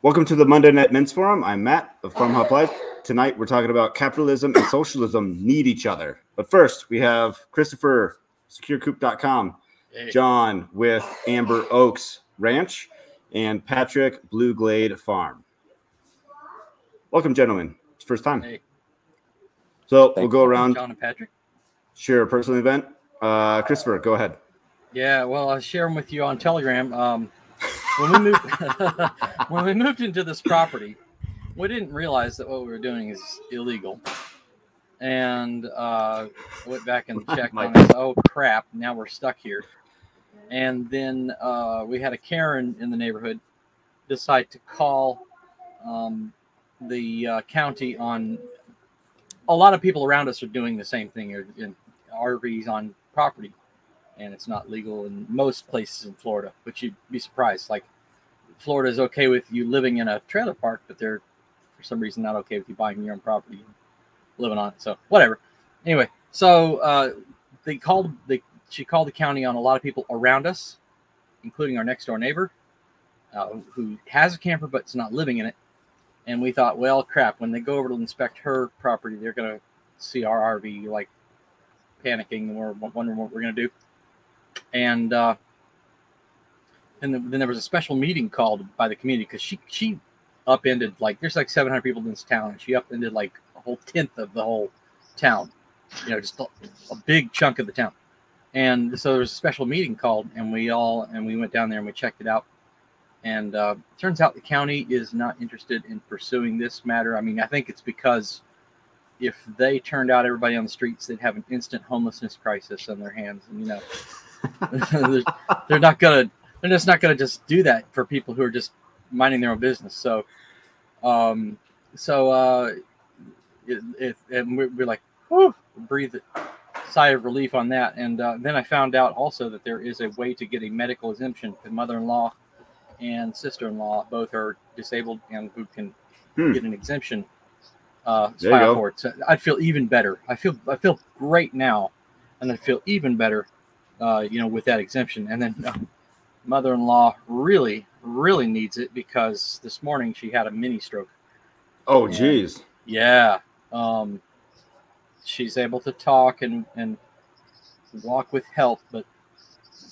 Welcome to the Monday Night Men's Forum. I'm Matt of Farm Hop Life. Tonight we're talking about capitalism and socialism need each other. But first, we have Christopher, SecureCoop.com, John with Amber Oaks Ranch, and Patrick Blue Glade Farm. Welcome, gentlemen. It's first time. Hey. So we'll go around, John and Patrick. share a personal event. Uh, Christopher, go ahead. Yeah, well, I'll share them with you on Telegram. Um, when we moved when we moved into this property, we didn't realize that what we were doing is illegal, and uh, went back and checked on it. Oh crap! Now we're stuck here. And then uh, we had a Karen in the neighborhood decide to call um, the uh, county on. A lot of people around us are doing the same thing. Are in RVs on property and it's not legal in most places in Florida, but you'd be surprised. Like Florida is okay with you living in a trailer park, but they're for some reason not okay with you buying your own property and living on it. So whatever. Anyway, so uh, they called they she called the county on a lot of people around us, including our next door neighbor, uh, who has a camper but is not living in it. And we thought, well, crap. When they go over to inspect her property, they're gonna see our RV like panicking and we're wondering what we're gonna do and uh, and then, there was a special meeting called by the community because she she upended like there's like 700 people in this town and she upended like a whole tenth of the whole town you know just a, a big chunk of the town. And so there was a special meeting called and we all and we went down there and we checked it out. And uh, turns out the county is not interested in pursuing this matter. I mean i think it's because if they turned out everybody on the streets they'd have an instant homelessness crisis on their hands and you know they're, they're not gonna they're just not gonna just do that for people who are just minding their own business. So um so uh it, it and we're, we're like whew, breathe a sigh of relief on that. And uh, then i found out also that there is a way to get a medical exemption for mother-in-law and sister-in-law. Both are disabled and who can Hmm. get an exemption uh There you go. so i'd feel even better. I feel i feel great now and i feel even better uh, you know, with that exemption. And then uh, mother-in-law really, really needs it because this morning she had a mini stroke. Oh, Yeah. geez. Yeah, um, she's able to talk and and walk with help, but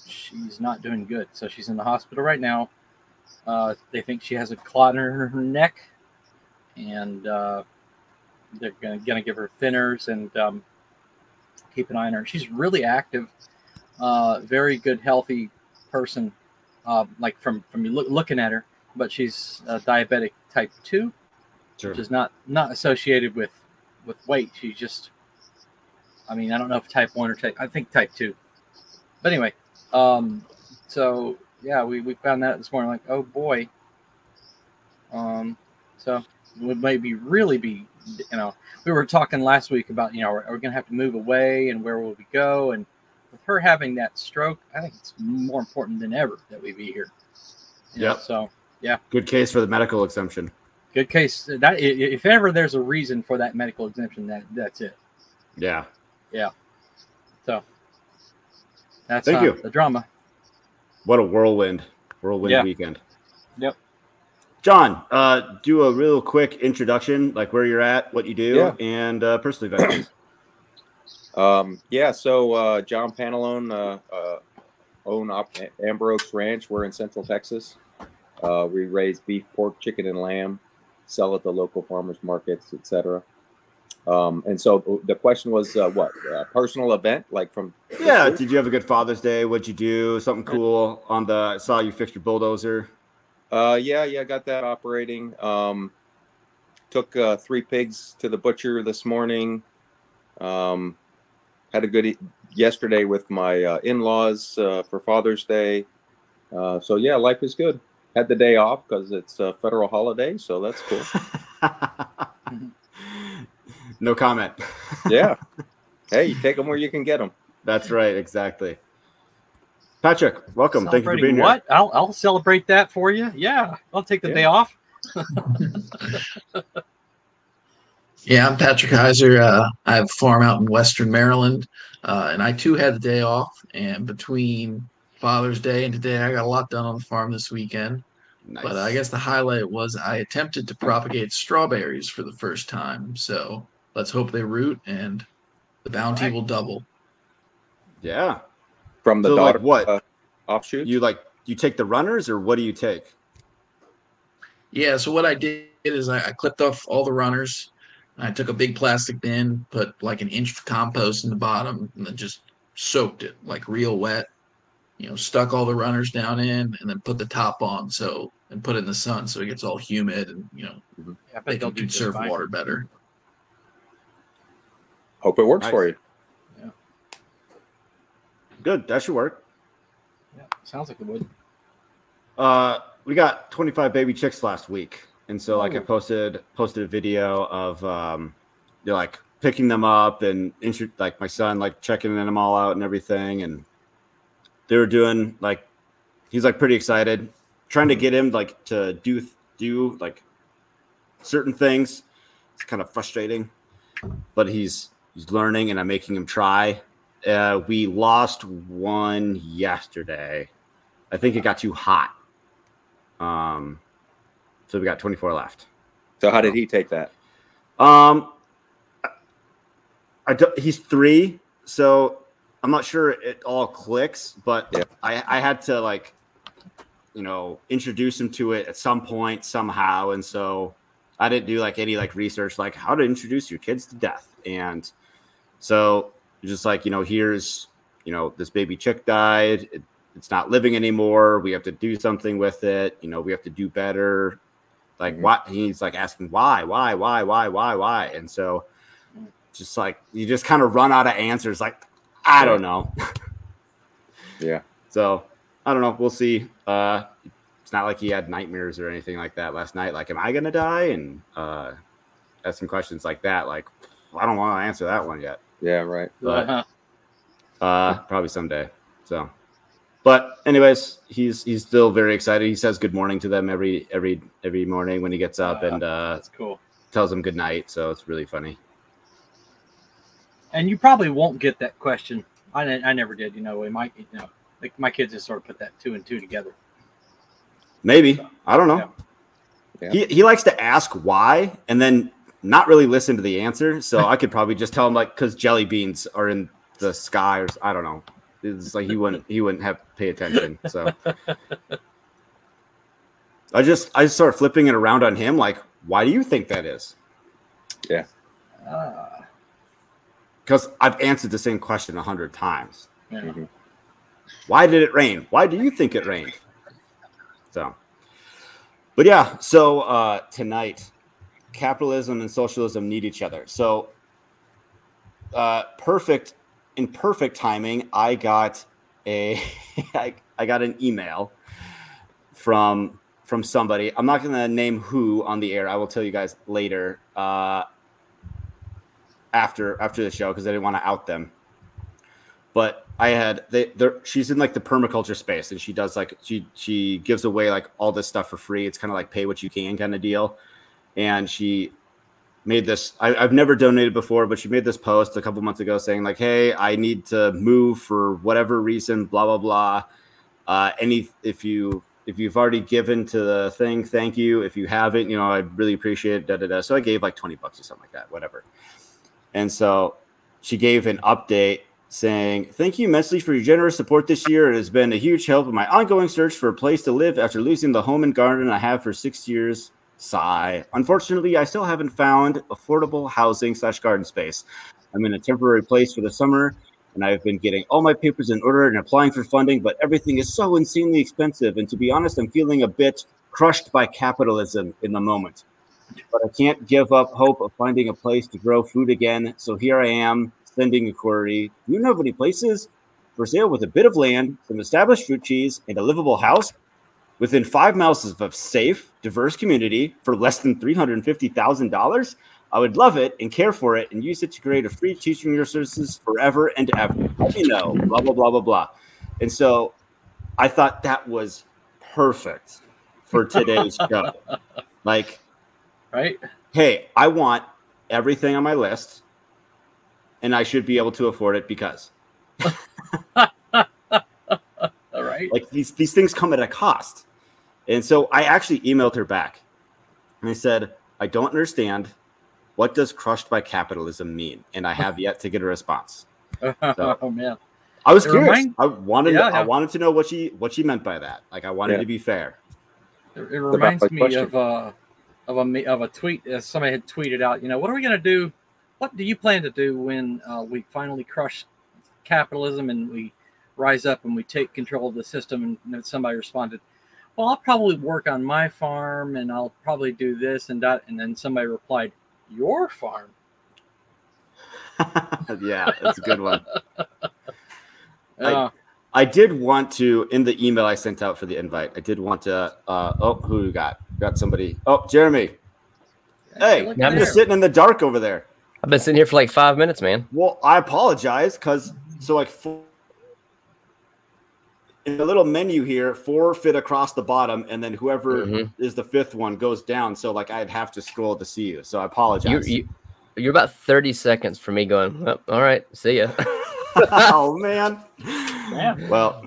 she's not doing good. So she's in the hospital right now. Uh, they think she has a clot in her neck, and uh, they're gonna, gonna give her thinners and um, keep an eye on her. She's really active, uh, very good, healthy person. Uh, like from from you look, looking at her, but she's uh, diabetic type two Sure. which is not not associated with with weight. She's just, I mean, I don't know if type one or type. I think type two. But anyway, um, so yeah, we, we found that this morning. Like, oh boy. Um, so we maybe really be, you know, we were talking last week about, you know, are, are we gonna have to move away and where will we go? And with her having that stroke, I think it's more important than ever that we be here. Yeah. So yeah. Good case for the medical exemption. good case. That if ever there's a reason for that medical exemption, that that's it. Yeah. Yeah. So that's Thank uh, you. the drama. What a whirlwind, whirlwind Yeah. weekend. Yep. John, uh, do a real quick introduction, like where you're at, what you do, Yeah. and uh, personal event. Um, yeah, so uh, John Pantalone uh, uh, own op- Amber Oaks Ranch. We're in Central Texas. Uh, we raise beef, pork, chicken, and lamb. Sell at the local farmers markets, etc. Um, and so the question was, uh, what uh, personal event like from? yeah. Did you have a good Father's Day? What'd you do? Something cool on the? I saw you fixed your bulldozer. Uh, yeah, yeah, got that operating. Um, took uh, three pigs to the butcher this morning. Um, had a good e- yesterday with my uh, in-laws uh, for Father's Day. Uh, so yeah, life is good. Had the day off because it's a federal holiday, so that's cool. no comment. Yeah. hey, you take them where you can get them. That's right. Exactly. Patrick, welcome. Thank you for Celebrating being here. what? I'll I'll celebrate that for you. Yeah, I'll take the Yeah. day off. Yeah, I'm Patrick Heizer. Uh, I have a farm out in Western Maryland, uh, and I too had the day off. And between Father's Day and today, I got a lot done on the farm this weekend. Nice. But I guess the highlight was I attempted to propagate strawberries for the first time. So let's hope they root and the bounty Right. will double. yeah. From the So, like, what? uh, offshoot. You like you take the runners or what do you take? Yeah, so what I did is I, I clipped off all the runners. I took a big plastic bin, put like an inch of compost in the bottom, and then just soaked it like real wet. You know, stuck all the runners down in, and then put the top on. So and put it in the sun so it gets all humid, and you know Yeah, I they bet they'll can conserve water better. Hope it works Nice. for you. Yeah. Good, that should work. Yeah, sounds like it would. Uh, we got 25 baby chicks last week, and so like I Oh. posted posted a video of um, you know, like picking them up and intro- like my son like checking them all out and everything, and they were doing like he's like pretty excited, trying to get him like to do do like certain things. It's kind of frustrating, but he's he's learning, and I'm making him try. Uh, we lost one yesterday. I think it got too hot. Um, so we got 24 left. So how did he take that? Um, I, I he's three, so I'm not sure it all clicks, but Yeah. I, I had to like, you know, introduce him to it at some point somehow, and so I didn't do like any like research like how to introduce your kids to death, and so just like you know, here's you know this baby chick died. It, it's not living anymore. We have to do something with it. You know, we have to do better. Like what he's like asking why, why, why, why, why, why, and so just like you just kind of run out of answers. Like I don't know. Yeah. So I don't know. We'll see. Uh, it's not like he had nightmares or anything like that last night. Like, am I gonna die? And uh, ask some questions like that. Like, I don't want to answer that one yet. Yeah, right. But- Uh-huh. Uh, probably someday. So, but anyways, he's he's still very excited. He says good morning to them every every every morning when he gets up, Uh, and uh, That's cool. tells them good night. So it's really funny. And you probably won't get that question. I, ne- I never did. You know, we might. You know, like my kids just sort of put that two and two together. Maybe I don't know. Yeah. Yeah. He he likes to ask why and then not really listen to the answer. So I could probably just tell him like because jelly beans are in the sky or s- I don't know. It's like he wouldn't he wouldn't have pay attention. So I just I just start flipping it around on him like why do you think that is? Yeah. Ah, Because I've answered the same question a hundred times. yeah. Mhm. Why did it rain? Why do you think it rained? So, but yeah, so uh, tonight, capitalism and socialism need each other. So, uh, perfect, in perfect timing, I got a, I, I got an email from from somebody. I'm not going to name who on the air. I will tell you guys later. Uh, after after the show because I didn't want to out them. But I had they she's in like the permaculture space and she does like she she gives away like all this stuff for free. It's kind of like pay what you can kind of deal. And she made this I, I've never donated before, but she made this post a couple months ago saying like, "Hey, I need to move for whatever reason, blah blah blah. Uh, any if you if you've already given to the thing, thank you. If you haven't, you know, I really appreciate it. Da, da, da. So I gave like 20 bucks or something like that, whatever. And so she gave an update saying, Thank you immensely for your generous support this year. It has been a huge help in my ongoing search for a place to live after losing the home and garden I have for six years. Sigh. Unfortunately, I still haven't found affordable housing slash garden space. I'm in a temporary place for the summer and I've been getting all my papers in order and applying for funding, but everything is so insanely expensive. And to be honest, I'm feeling a bit crushed by capitalism in the moment. But I can't give up hope of finding a place to grow food again. So here I am sending a query. Do you know of any places for sale with a bit of land, some established fruit trees, and a livable house within five miles of a safe, diverse community for less than $350,000? I would love it and care for it and use it to create a free teaching resources forever and ever. Let me know, blah, blah, blah, blah, blah. And so I thought that was perfect for today's show. Like, Right? hey, I want everything on my list and I should be able to afford it because right. like these these things come at a cost. And so I actually emailed her back and I said, I don't understand. What does crushed by capitalism mean? And I have yet to get a response. oh man. I was It curious. remind- I wanted Yeah, I yeah. wanted to know what she what she meant by that. Like I wanted Yeah. to be fair. It, it reminds me question. of uh, of a of a tweet. Uh, somebody had tweeted out. You know, what are we going to do? What do you plan to do when uh, we finally crush capitalism and we rise up and we take control of the system? And somebody responded, "Well, I'll probably work on my farm and I'll probably do this and that." And then somebody replied, "Your farm." yeah, that's a good one. I- Uh, I did want to in the email I sent out for the invite. I did want to. Uh, oh, who we got? Got somebody. Oh, Jeremy. Hey, look you're at just sitting in the dark over there. I've been sitting here for like five minutes, man. Well, I apologize because so like four, in the little menu here, four fit across the bottom, and then whoever Mhm. is the fifth one goes down. So like I'd have to scroll to see you. So I apologize. You, you, you're about 30 seconds from me going, well, all right, see ya. oh man. Man. Well,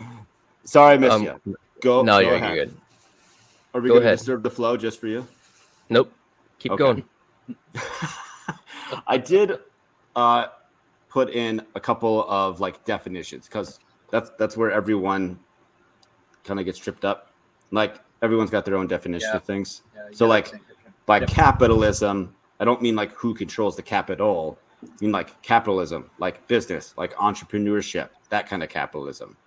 sorry I missed Um, you. Go. no, go you're, ahead. you're good. Are we Go going to ahead. disturb the flow just for you? Nope. Keep Okay. going. I did uh, put in a couple of like definitions because that's that's where everyone kind of gets tripped up. Like everyone's got their own definition Yeah. of things. Yeah, So, like, that same picture. By capitalism, I don't mean like who controls the capital. I mean like capitalism, like business, like entrepreneurship, that kind of capitalism.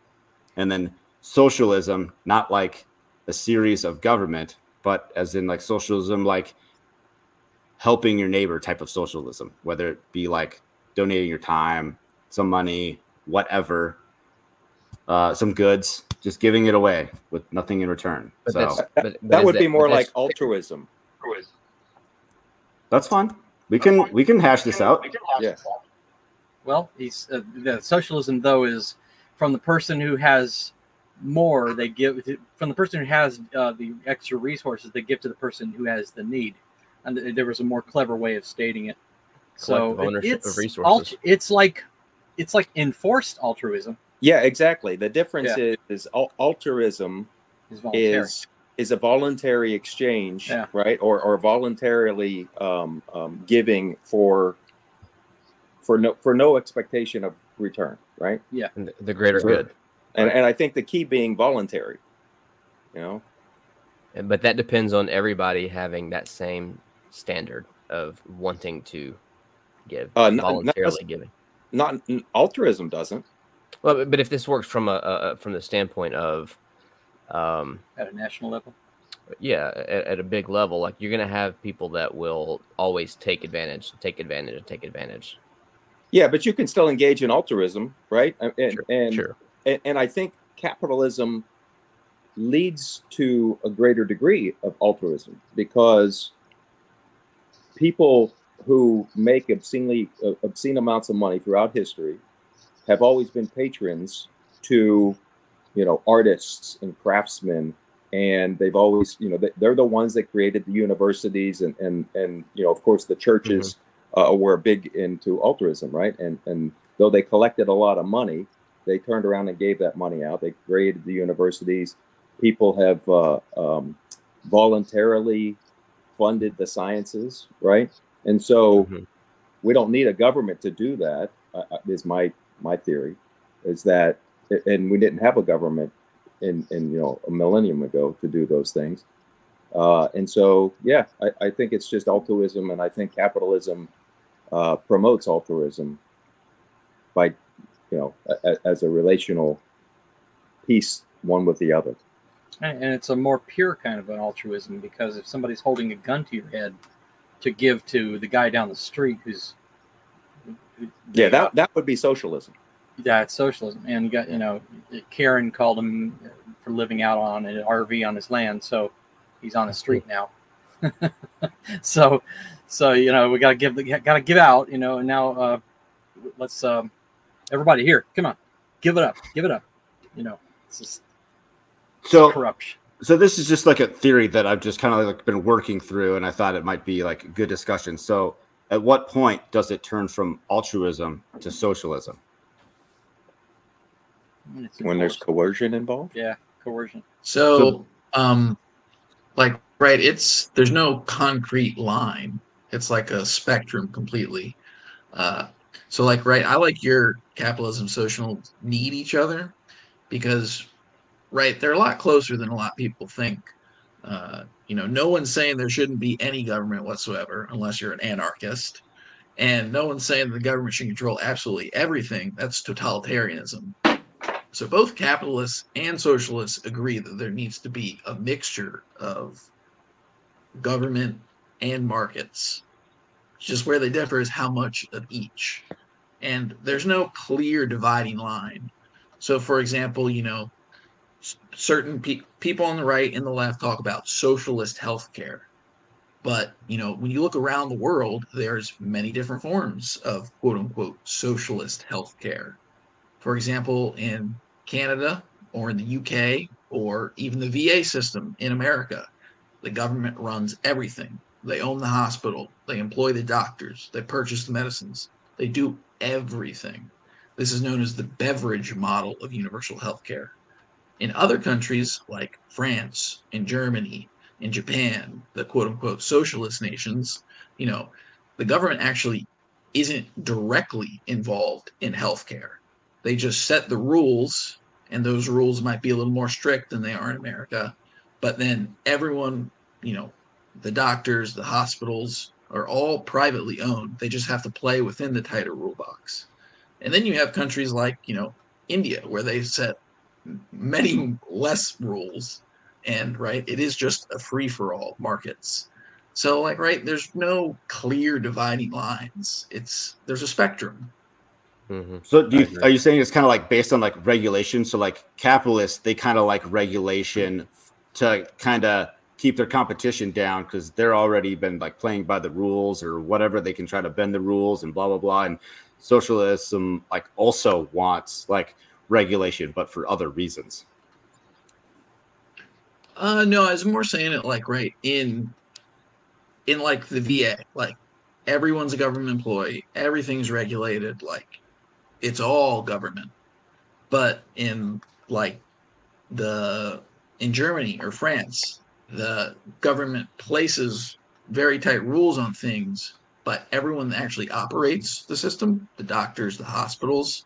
And then socialism, not like a series of government, but as in like socialism, like helping your neighbor type of socialism, whether it be like donating your time, some money, whatever, uh, some goods, just giving it away with nothing in return. But so that's, that's, but, but That is would be more like that's- altruism. That's fine. We can we can hash this out. Yeah. Well, he's uh, the socialism though is from the person who has more. They give from the person who has uh, the extra resources. They give to the person who has the need, and th- there was a more clever way of stating it. So Collective it- of it's resources. alt- it's like it's like enforced altruism Yeah, exactly. The difference Yeah. is, is al- altruism is is is a voluntary exchange, Yeah. right? Or or voluntarily um, um, giving for for no for no expectation of return, right? and the- the greater Sure. good. And and I think the key being voluntary. You know, But that depends on everybody having that same standard of wanting to give, Uh, n- not voluntarily giving. not altruism doesn't. Well, but- but if this works from a, a a- from the standpoint of, um, at a national level. yeah, at, at a big level, like you're gonna have people that will always take advantage, take advantage, and take advantage. Yeah, but you can still engage in altruism, right? And and Sure, and, sure. and, and I think capitalism leads to a greater degree of altruism because people who make obscenely uh, obscene amounts of money throughout history have always been patrons to you know artists and craftsmen. And they've always you know they, they're the ones that created the universities and and and you know of course the churches uh, were big into altruism right? And and though they collected a lot of money they turned around and gave that money out. They created the universities. People have uh, um, voluntarily funded the sciences right? And so Mhm. we don't need a government to do that uh, uh, is my my theory is that and we didn't have a government in in you know a millennium ago to do those things. Uh, and so yeah I, I think it's just altruism and i think capitalism uh, promotes altruism by you know a, as a relational piece one with the other. And it's a more pure kind of an altruism because if somebody's holding a gun to your head to give to the guy down the street who's yeah that that would be socialism yeah, it's socialism. And you got you know, Karen called him for living out on an RV on his land, so he's on the street now. so, so you know, we gotta give the gotta give out, you know. And now, uh, let's um, everybody here, come on, give it up, give it up. You know, it's just So corruption. so this is just like a theory that I've just kind of like been working through, and I thought it might be like good discussion. So, at what point does it turn from altruism to socialism? And when there's coercion involved? Yeah coercion. So, um, like right it's there's no concrete line. It's like a spectrum completely. Uh, so like right i like your capitalism social need each other because right they're a lot closer than a lot of people think. Uh, you know no one's saying there shouldn't be any government whatsoever unless you're an anarchist and no one's saying the government should control absolutely everything that's totalitarianism so both capitalists and socialists agree that there needs to be a mixture of government and markets. Just where they differ is how much of each. And there's no clear dividing line. So, for example, you know, certain pe- people on the right and the left talk about socialist healthcare. But, you know, when you look around the world, there's many different forms of quote unquote socialist healthcare. For example, in Canada or in the UK or even the VA system in America, the government runs everything. They own the hospital, they employ the doctors, they purchase the medicines, they do everything. This is known as the Beveridge model of universal health care. In other countries like France and Germany and Japan, the quote unquote socialist nations, you know, the government actually isn't directly involved in healthcare. They just set the rules, and those rules might be a little more strict than they are in America. But then everyone, you know, the doctors, the hospitals are all privately owned. They just have to play within the tighter rule box. And then you have countries like, you know, India, where they set many less rules. And right, it is just a free for all markets. So, like, right, there's no clear dividing lines. It's there's a spectrum. Mm-hmm. So, do you, are you saying it's kind of like based on like regulation? So, like capitalists, they kind of like regulation to kind of keep their competition down because they're already been like playing by the rules or whatever. They can try to bend the rules and blah blah blah. And socialism like also wants like regulation, but for other reasons. Uh, no, I was more saying it like right in in like the VA, like everyone's a government employee, everything's regulated, like it's all government. But in like the in Germany or France, the government places very tight rules on things, but everyone that actually operates the system, the doctors, the hospitals,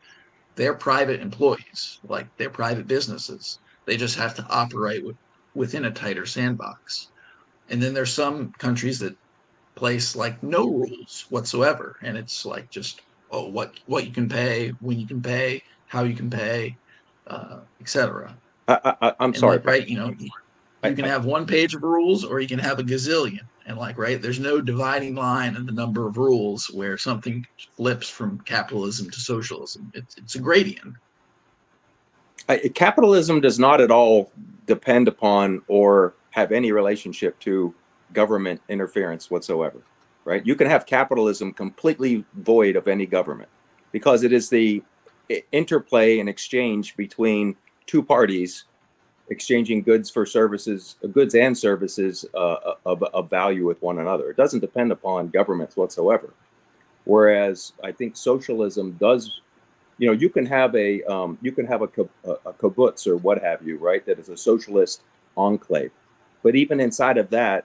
they're private employees, like they're private businesses. They just have to operate with, within a tighter sandbox. And then there's some countries that place like no rules whatsoever, and it's like just oh what what you can pay, when you can pay, how you can pay, uh, etc. I, am sorry, like, right? You know, you, can have one page of rules, or you can have a gazillion, and like right, there's no dividing line in the number of rules where something flips from capitalism to socialism. It's it's a gradient. I, capitalism does not at all depend upon or have any relationship to government interference whatsoever right you can have capitalism completely void of any government because it is the interplay and exchange between two parties exchanging goods for services, goods and services uh, of, of value with one another. It doesn't depend upon governments whatsoever. Whereas I think socialism does, you know, you can have a um, you can have a, a kibbutz or what have you, right? That is a socialist enclave, but even inside of that,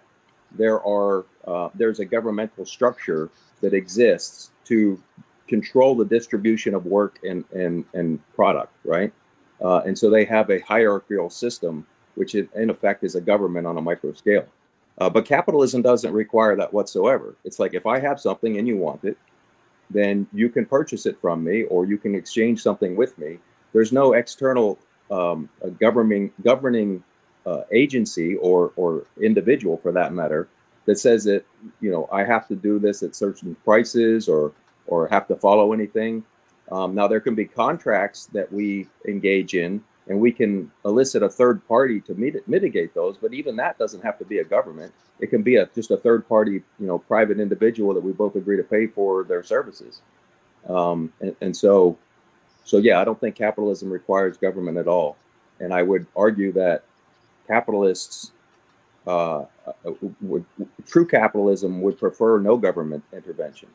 there are uh, there's a governmental structure that exists to control the distribution of work and and and product, right? Uh, and so they have a hierarchical system, which in effect is a government on a micro scale. Uh, but capitalism doesn't require that whatsoever. It's like if I have something and you want it, then you can purchase it from me or you can exchange something with me. There's no external um, governing governing uh, agency or or individual for that matter that says that you know I have to do this at certain prices or or have to follow anything. Um, now, there can be contracts that we engage in, and we can elicit a third party to mit- mitigate those. But even that doesn't have to be a government. It can be a just a third party, you know, private individual that we both agree to pay for their services. Um, and, and so, so yeah, I don't think capitalism requires government at all. And I would argue that capitalists, uh, uh would, true capitalism, would prefer no government intervention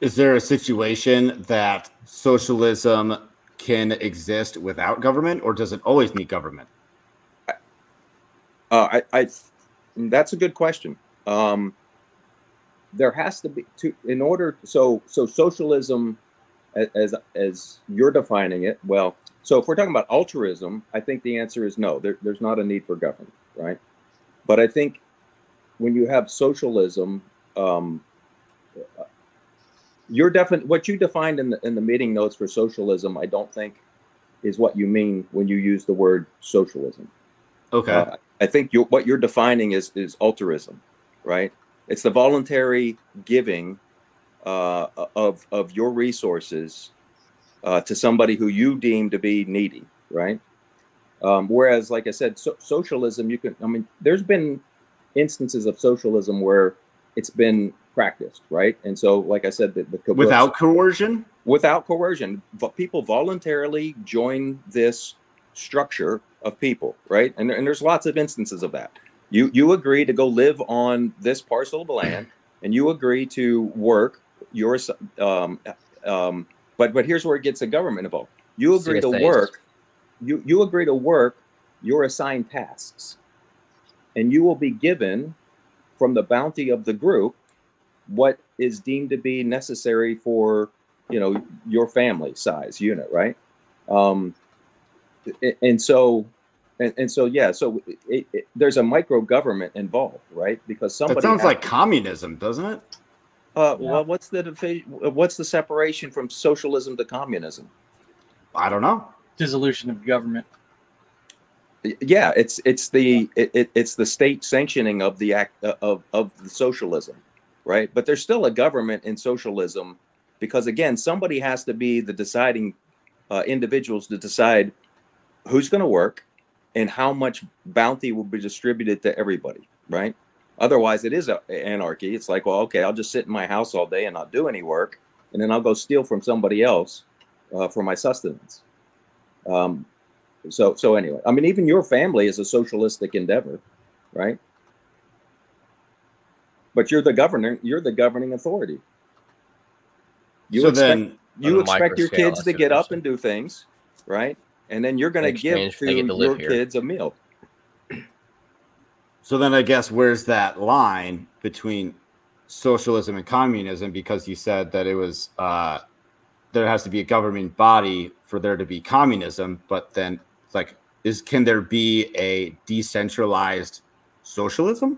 is there a situation that socialism can exist without government, or does it always need government? Uh, I, I, that's a good question. Um, there has to be to in order. So, so socialism, as as you're defining it, well. So, if we're talking about altruism, I think the answer is no. There, there's not a need for government, right? But I think when you have socialism, um, you're definitely what you defined in the in the meeting notes for socialism. I don't think is what you mean when you use the word socialism. Okay. Uh, I think you what you're defining is is altruism, right? It's the voluntary giving uh, of of your resources uh, to somebody who you deem to be needy, right? Um, whereas, like I said, so, socialism, you can. I mean, there's been instances of socialism where it's been practiced, right? And so, like I said, the, the kibbutz- Without coercion? without coercion, vo- people voluntarily join this structure of people, right? And, and there's lots of instances of that. You you agree to go live on this parcel of land, and you agree to work your s- um, um, but but here's where it gets the government involved. You agree to work. You you agree to work your assigned tasks, and you will be given from the bounty of the group what is deemed to be necessary for you know your family size unit right um and so and, and so yeah so it, it, there's a micro government involved right because somebody That sounds has like to- communism, doesn't it? uh, Yeah. well what's the divi- what's the separation from socialism to communism I don't know. Dissolution of government. yeah it's it's the it, it, it's the state sanctioning of the act uh, of of the socialism right? But there's still a government in socialism because again somebody has to be the deciding uh, individuals to decide who's going to work and how much bounty will be distributed to everybody right? Otherwise it is a, anarchy. It's like well okay i'll just sit in my house all day and not do any work and then i'll go steal from somebody else uh, for my sustenance. Um, so so anyway i mean even your family is a socialistic endeavor right but you're the governor you're the governing authority you so expect, then, you expect your kids to get up and do things right and then you're going to give to to your here. kids a meal so then I guess where's that line between socialism and communism? Because you said that it was uh, there has to be a government body for there to be communism, but then it's like, is can there be a decentralized socialism?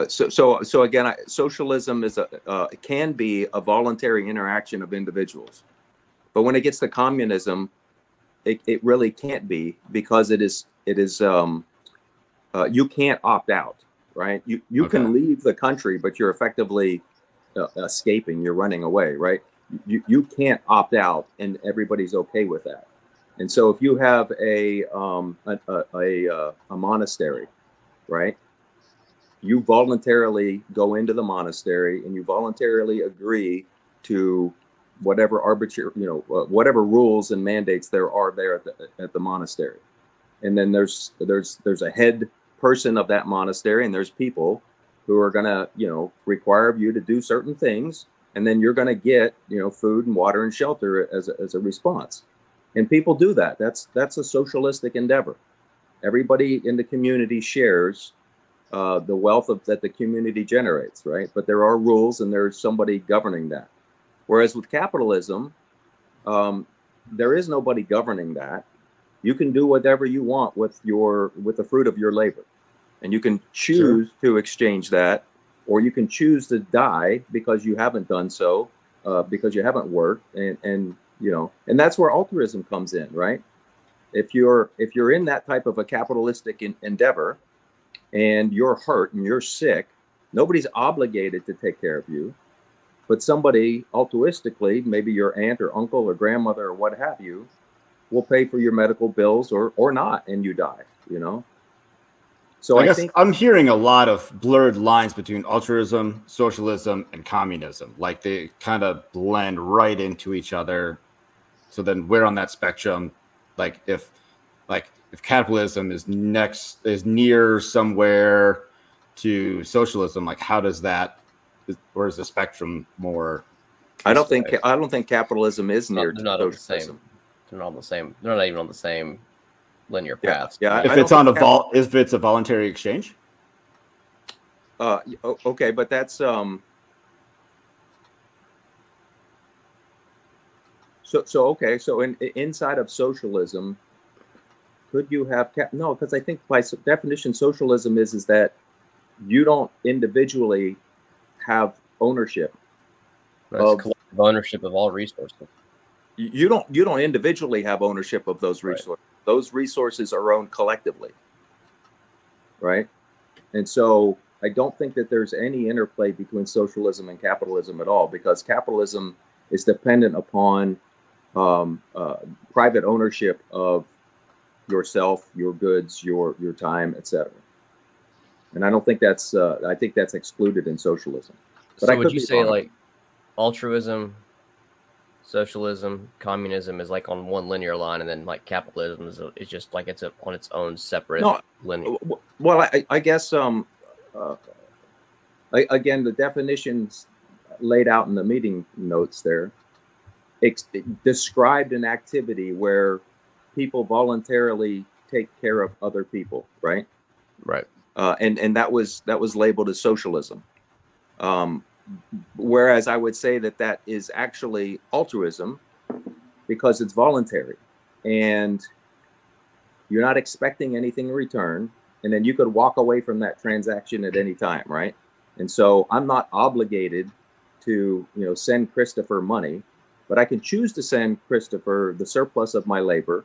Uh, so so so again I, socialism is a uh, can be a voluntary interaction of individuals. But when it gets to communism it, it really can't be because it is it is um uh, you can't opt out right? You you Okay. can leave the country but you're effectively uh, escaping you're running away right? You you can't opt out and everybody's okay with that. And so if you have a um a a, a, uh, a monastery right you voluntarily go into the monastery and you voluntarily agree to whatever arbitrary, you know, uh, whatever rules and mandates there are there at the, at the monastery. And then there's there's there's a head person of that monastery, and there's people who are gonna, you know, require of you to do certain things, and then you're gonna get, you know, food and water and shelter as a, as a response. And people do that. That's that's a socialistic endeavor. Everybody in the community shares uh, the wealth of, that the community generates, right? But there are rules and there's somebody governing that. Whereas with capitalism, um, there is nobody governing that. You can do whatever you want with your with the fruit of your labor, and you can choose to exchange that, or you can choose to die because you haven't done so, uh, because you haven't worked, and and you know, and that's where altruism comes in, right? If you're if you're in that type of a capitalistic en- endeavor, and you're hurt and you're sick, nobody's obligated to take care of you. But somebody altruistically, maybe your aunt or uncle or grandmother or what have you, will pay for your medical bills or or not, and you die. You know. So I I, guess think I'm hearing a lot of blurred lines between altruism, socialism, and communism. Like they kind of blend right into each other. So then we're on that spectrum. Like if like if capitalism is next is near somewhere to socialism, like how does that where is the spectrum more I don't think I don't think capitalism is near they're to not on the socialism. same. They're not on the same. They're not even on the same linear Yeah, paths. yeah, if don't it's on a vol, if it's a voluntary exchange. Uh, okay, but that's um. So so okay, so in inside of socialism, could you have? No, because I think by definition, socialism is is that you don't individually have ownership. That's of- collective ownership of all resources. You don't you don't individually have ownership of those Right. resources. Those resources are owned collectively. Right? And so I don't think that there's any interplay between socialism and capitalism at all because capitalism is dependent upon um, uh, private ownership of yourself, your goods, your your time, etc. And I don't think that's uh, I think that's excluded in socialism. But I would could you say wrong. like altruism, socialism, communism is like on one linear line, and then like capitalism is, is just like it's a, on its own separate No, linear? Well, I, I guess um, uh, I, again, the definitions laid out in the meeting notes there ex- described an activity where people voluntarily take care of other people, right? Right. Uh, and and that was that was labeled as socialism. Um, whereas I would say that that is actually altruism because it's voluntary and you're not expecting anything in return and then you could walk away from that transaction at any time right and so i'm not obligated to you know send christopher money but i can choose to send christopher the surplus of my labor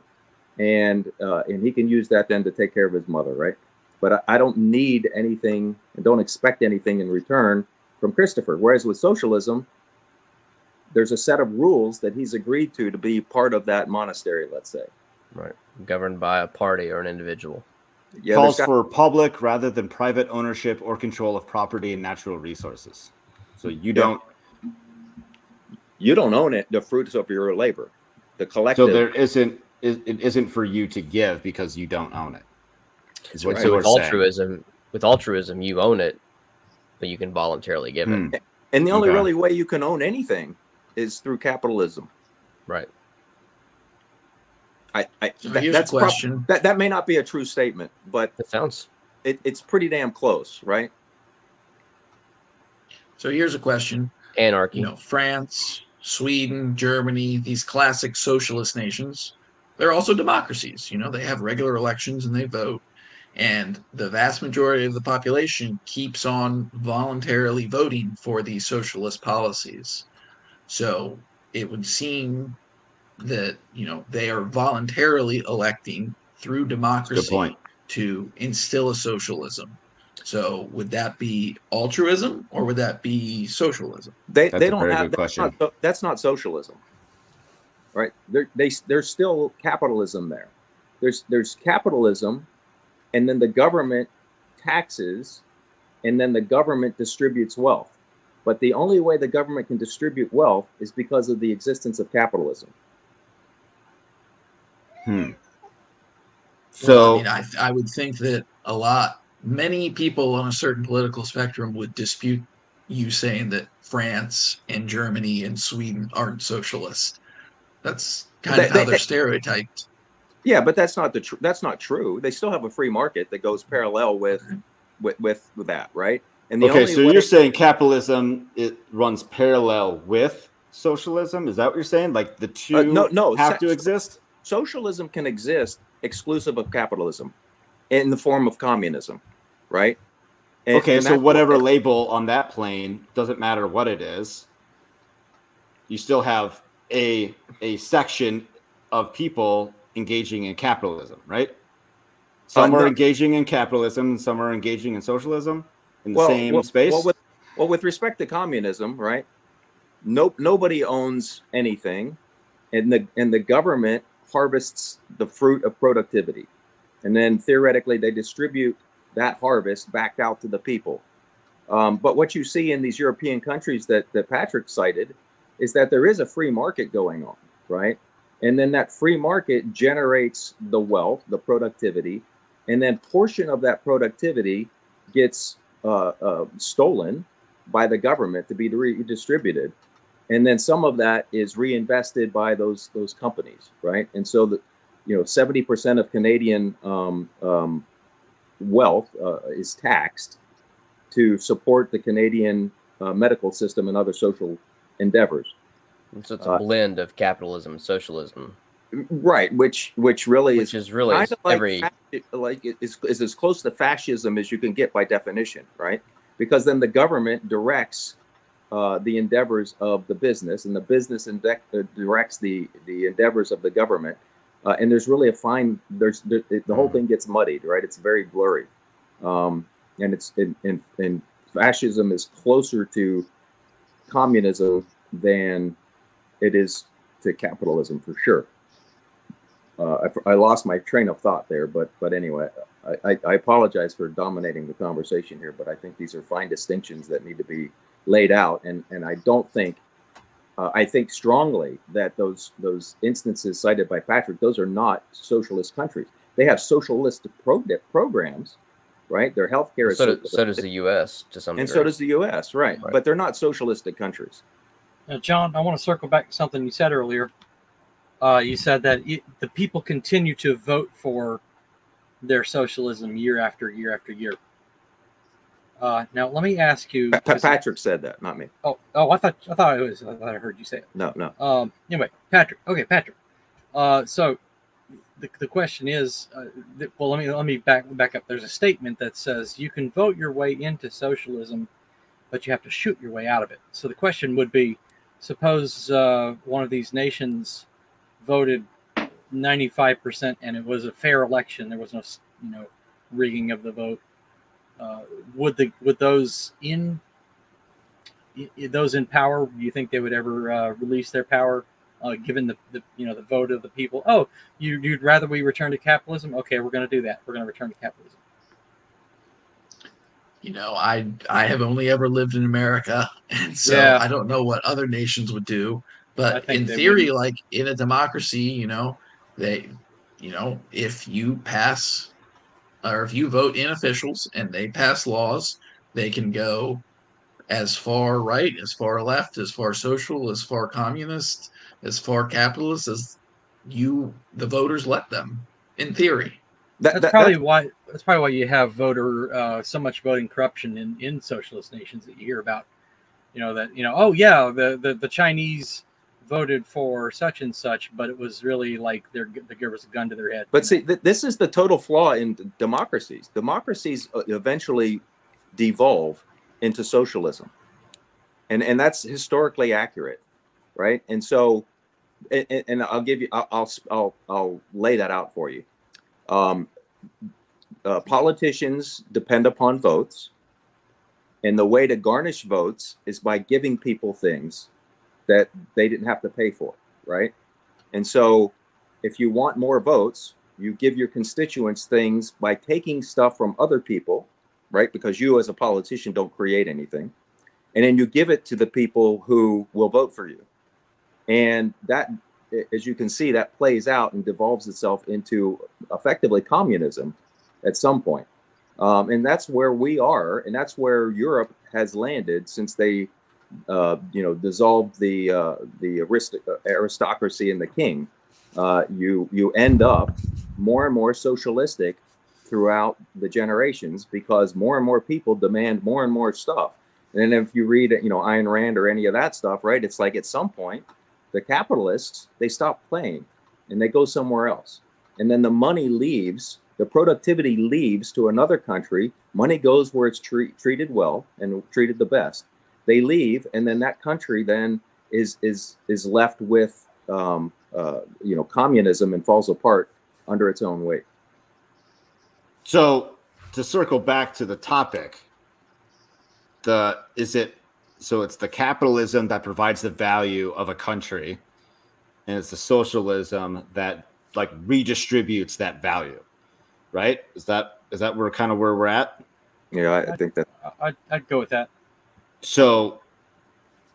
and uh, and he can use that then to take care of his mother right but I, I don't need anything and don't expect anything in return from christopher whereas with socialism there's a set of rules that he's agreed to to be part of that monastery let's say Right. Governed by a party or an individual. yeah calls got- for public rather than private ownership or control of property and natural resources. So you don't. you don't own it the fruits of your labor the collective. So there isn't. It, it isn't for you to give because you don't own it. Is what Right. you So were with saying. altruism, with altruism, you own it, but you can voluntarily give Hmm. it. and the only Okay. really way you can own anything is through capitalism Right. i, I So that- here's a that's prob- question. that, that may not be a true statement but It sounds it, it's pretty damn close right So here's a question. anarchy. You know, France, Sweden, Germany, these classic socialist nations, they're also democracies. You know, they have regular elections and they vote. And the vast majority of the population keeps on voluntarily voting for these socialist policies. So it would seem that, you know, they are voluntarily electing through democracy to instill a socialism. So would that be altruism or would that be socialism? they, That's they don't very have good that's question. not, that's not socialism right there they there's still capitalism there there's there's capitalism and then the government taxes and then the government distributes wealth but the only way the government can distribute wealth is because of the existence of capitalism Hmm. Well, So I, mean, I, I would think that a lot, many people on a certain political spectrum would dispute you saying that France and Germany and Sweden aren't socialist. That's kind They- of how they- they're they- stereotyped. yeah but that's not the tr- that's not true they still have a free market that goes parallel with with with, with that right and the okay, only so way- you're saying capitalism it runs parallel with socialism? Is that what you're saying? Like the two Uh, no, no, have sa- to exist? socialism can exist exclusive of capitalism in the form of communism, right? And- okay, and so whatever what- label on that plane doesn't matter what it is. You still have a a section of people engaging in capitalism, right? Some Uh, are no. engaging in capitalism, some are engaging in socialism in the well, same well, space. Well with, well, with respect to communism, right? No, nobody owns anything, and the and the government harvests the fruit of productivity, and then theoretically they distribute that harvest back out to the people. Um, but what you see in these European countries that that Patrick cited is that there is a free market going on, right? And then that free market generates the wealth, the productivity, and then portion of that productivity gets uh, uh, stolen by the government to be redistributed, and then some of that is reinvested by those those companies, right? And so the you know, 70% of Canadian um, um, wealth uh, is taxed to support the Canadian uh, medical system and other social endeavors. And so it's a Uh, blend of capitalism and socialism, Right, which which really which is is really kind of like, every like it is, is as close to fascism as you can get by definition, right? Because then the government directs uh, the endeavors of the business, and the business uh, directs the the endeavors of the government. Uh, and there's really a fine. There's the, the whole thing gets muddied, right? It's very blurry, um, and it's and, and fascism is closer to communism than it is to capitalism for sure. Uh, I, I lost my train of thought there, but but anyway, I, I, I apologize for dominating the conversation here, but I think these are fine distinctions that need to be laid out, and and I don't think uh, I think strongly that those those instances cited by Patrick, those are not socialist countries. They have socialist pro- programs, right? Their healthcare is so, do, so does the U.S. to some and degree. so does the U.S. Right, Right. but they're not socialistic countries. Now, John, I want to circle back to something you said earlier. Uh, you said that it, the people continue to vote for their socialism year after year after year. Uh, now, let me ask you. Pa- Pa- Patrick said that, not me. oh, oh, I thought I thought it was. I thought I heard you say it. No, no. Um, anyway, Patrick. Okay, Patrick. Uh, so the, the question is, uh, th- well, let me let me back back up. There's a statement that says you can vote your way into socialism, but you have to shoot your way out of it. So the question would be, suppose uh, one of these nations voted 95% and it was a fair election. There was no, you know, rigging of the vote. Uh, would the would those in those in power, do you think they would ever uh, release their power, uh, given the, the you know the vote of the people? Oh, you, you'd rather we return to capitalism? Okay, we're going to do that. We're going to return to capitalism. You know, I I have only ever lived in America, and so Yeah. I don't know what other nations would do. But in theory, like in a democracy, you know, they, you know, if you pass or if you vote in officials and they pass laws, they can go as far right, as far left, as far social, as far communist, as far capitalist as you, the voters, let them. In theory, That, That's that- probably that- why. That's probably why you have voter uh, so much voting corruption in, in socialist nations that you hear about. You know that you know. Oh yeah, the the, the Chinese voted for such and such, but it was really like they're they give us a gun to their head. But see, th- this is the total flaw in d- democracies. Democracies uh, eventually devolve into socialism, and and that's historically accurate, right? And so, and, and- I'll give you, I'll, I'll I'll I'll lay that out for you. Um, uh, politicians depend upon votes, and the way to garnish votes is by giving people things that they didn't have to pay for, right? And so, if you want more votes, you give your constituents things by taking stuff from other people, right? Because you, as a politician, don't create anything. And then you give it to the people who will vote for you. And that, as you can see, that plays out and devolves itself into effectively communism at some point. Um, and that's where we are. And that's where Europe has landed since they, uh, you know, dissolved the, uh, the arist- aristocracy and the king uh, you you end up more and more socialistic throughout the generations because more and more people demand more and more stuff. And if you read, you know, Ayn Rand or any of that stuff, right? It's like at some point, the capitalists they stop playing and they go somewhere else, and then the money leaves, the productivity leaves to another country. Money goes where it's treat, treated well and treated the best. They leave, and then that country then is is is left with um, uh, you know communism and falls apart under its own weight. So to circle back to the topic, the is it so it's the capitalism that provides the value of a country, and it's the socialism that like redistributes that value, right? Is that is that where kind of where we're at? Yeah, I, I think that I, I'd, I'd go with that So,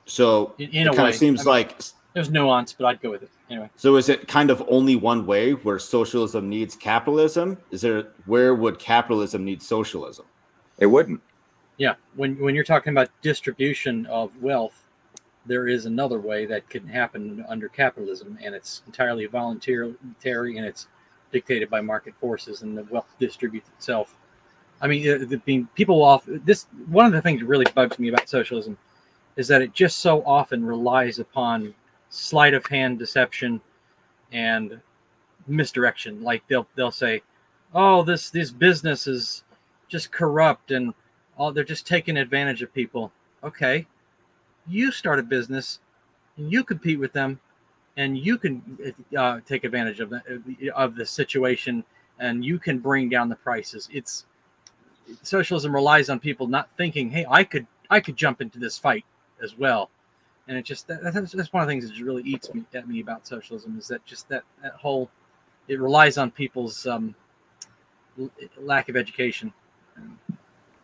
so in, in it kind way. of seems I mean, like there's nuance, but I'd go with it anyway. so. Is it kind of only one way where socialism needs capitalism? Is there where would capitalism need socialism? it wouldn't. Yeah, when when you're talking about distribution of wealth, there is another way that can happen under capitalism, and it's entirely voluntary, and it's dictated by market forces and the wealth distributes itself. I mean, the, being people off this one of the things that really bugs me about socialism is that it just so often relies upon sleight of hand deception and misdirection. Like they'll they'll say, "Oh, this this business is just corrupt and oh, they're just taking advantage of people." Okay, you start a business and you compete with them, and you can uh, take advantage of the of the situation, and you can bring down the prices. It's socialism relies on people not thinking, "Hey, I could I could jump into this fight as well." And it just that, that's, that's one of the things that really eats me at me about socialism is that just that that whole it relies on people's um, lack of education.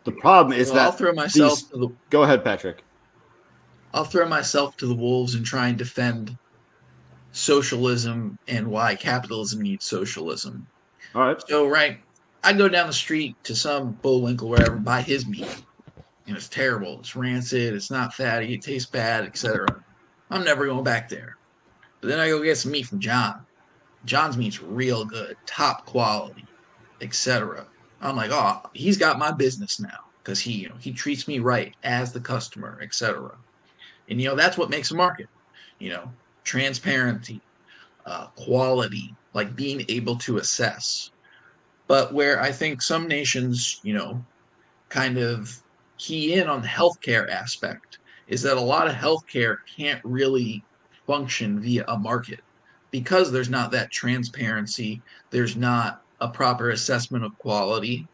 The problem is Well, that I'll throw myself these- to the Go ahead, Patrick. I'll throw myself to the wolves and try and defend socialism and why capitalism needs socialism. All right. So, right, I go down the street to some Bullwinkle wherever, buy his meat, and it's terrible. It's rancid. It's not fatty. It tastes bad, etc. I'm never going back there. But then I go get some meat from John. John's meat's real good, top quality, etc. I'm like, oh, he's got my business now because he, you know, he treats me right as the customer, etc. And you know that's what makes a market. You know, transparency, uh, quality, like being able to assess. But where I think some nations, you know, kind of key in on the healthcare aspect is that a lot of healthcare can't really function via a market because there's not that transparency, there's not a proper assessment of quality.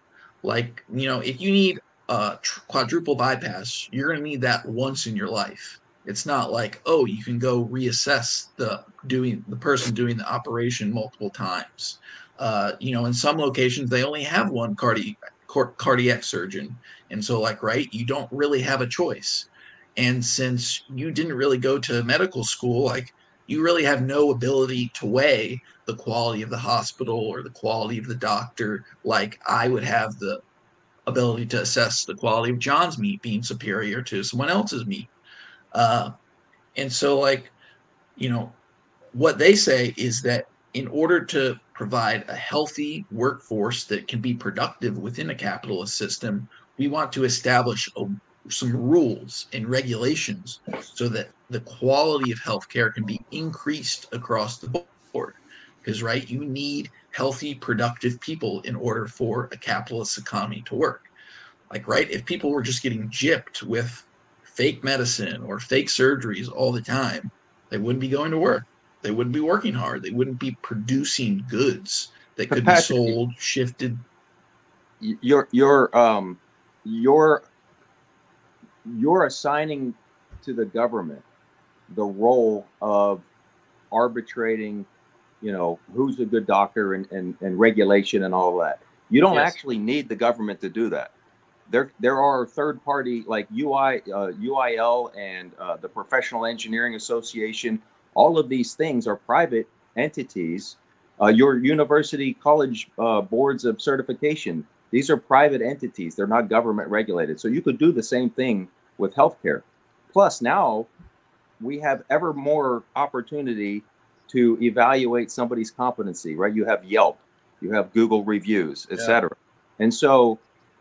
Like, you know, if you need a quadruple bypass, you're going to need that once in your life. It's not like, oh, you can go reassess the doing the person doing the operation multiple times. Uh, you know, in some locations they only have one cardi- car- cardiac surgeon, and so like, right, you don't really have a choice. And since you didn't really go to medical school, like you really have no ability to weigh the quality of the hospital or the quality of the doctor like I would have the ability to assess the quality of John's meat being superior to someone else's meat. Uh, and so, like, you know, what they say is that in order to provide a healthy workforce that can be productive within a capitalist system, we want to establish a, some rules and regulations so that the quality of healthcare can be increased across the board. Because, right, you need healthy, productive people in order for a capitalist economy to work. Like, right, if people were just getting gypped with fake medicine or fake surgeries all the time, they wouldn't be going to work. They wouldn't be working hard. They wouldn't be producing goods that could Patrick, be sold, shifted. Your you're um you're you're assigning to the government the role of arbitrating you know who's a good doctor and and, and regulation and all that. You don't Yes. actually need the government to do that. There there are third party like ui uh, uil and uh, the professional engineering association. All of these things are private entities. Uh, your university college uh, boards of certification these are private entities. They're not government regulated. So you could do the same thing with healthcare. Plus now we have ever more opportunity to evaluate somebody's competency right? You have yelp you have google reviews Yeah. etc and so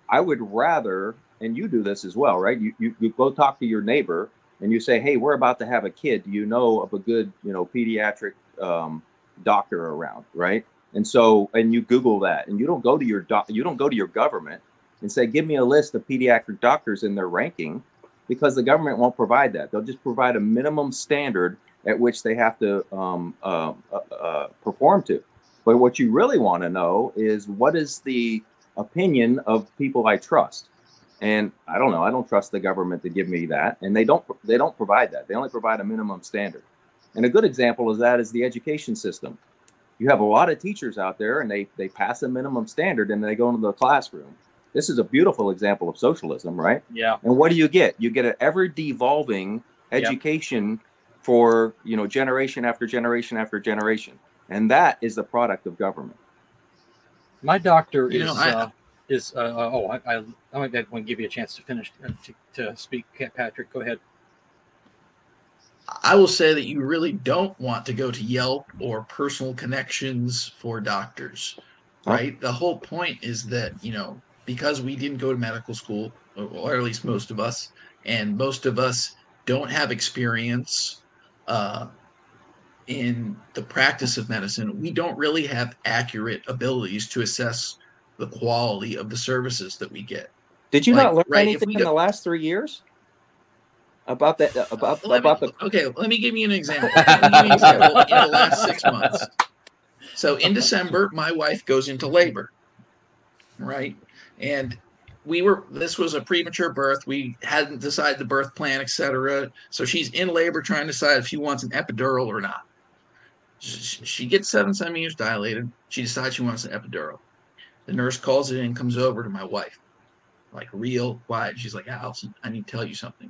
i would rather and you do this as well right? You, you you go talk to your neighbor and you say hey we're about to have a kid. Do you know of a good you know pediatric um, doctor around? Right and so and you google that and you don't go to your doc you don't go to your government and say give me a list of pediatric doctors in their ranking because the government won't provide that. They'll just provide a minimum standard at which they have to um, uh, uh, uh, perform to. But what you really want to know is what is the opinion of people i trust? And i don't know i don't trust the government to give me that and they don't they don't provide that. They only provide a minimum standard. And a good example of that is the education system you have a lot of teachers out there and they they pass a minimum standard and they go into the classroom this is a beautiful example of socialism right Yeah. and what do you get you get an ever devolving Yep. education for you know generation after generation after generation and that is the product of government My doctor You is know, I- uh, is uh, oh I I, I want to give you a chance to finish uh, to, to speak, Patrick. Go ahead. I will say that you really don't want to go to Yelp or personal connections for doctors, right? The whole point is that, you know, because we didn't go to medical school, or at least most of us, and most of us don't have experience uh, in the practice of medicine, we don't really have accurate abilities to assess the quality of the services that we get. Did you Like, not learn right, anything in go- the last three years about that? Uh, about Let about me- the okay, let me give you an example. Let me give you an example in the last six months. So in December, my wife goes into labor, right? And we were this was a premature birth. We hadn't decided the birth plan, etc. So she's in labor trying to decide if she wants an epidural or not. She she gets seven centimeters dilated. She decides she wants an epidural. The nurse calls it in, comes over to my wife, like real quiet. She's like, Allison, I need to tell you something.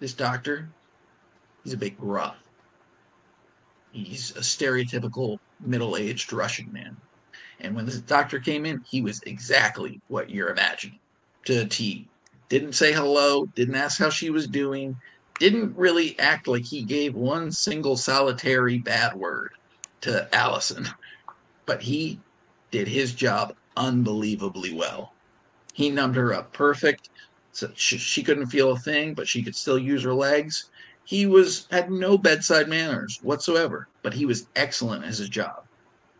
This doctor, he's a big gruff. He's a stereotypical middle-aged Russian man. And when this doctor came in, he was exactly what you're imagining to a T. Didn't say hello, didn't ask how she was doing, didn't really act like he gave one single solitary bad word to Allison. But he did his job unbelievably well. He numbed her up perfect. So she, she couldn't feel a thing, but she could still use her legs. He was had no bedside manners whatsoever, but he was excellent at his job.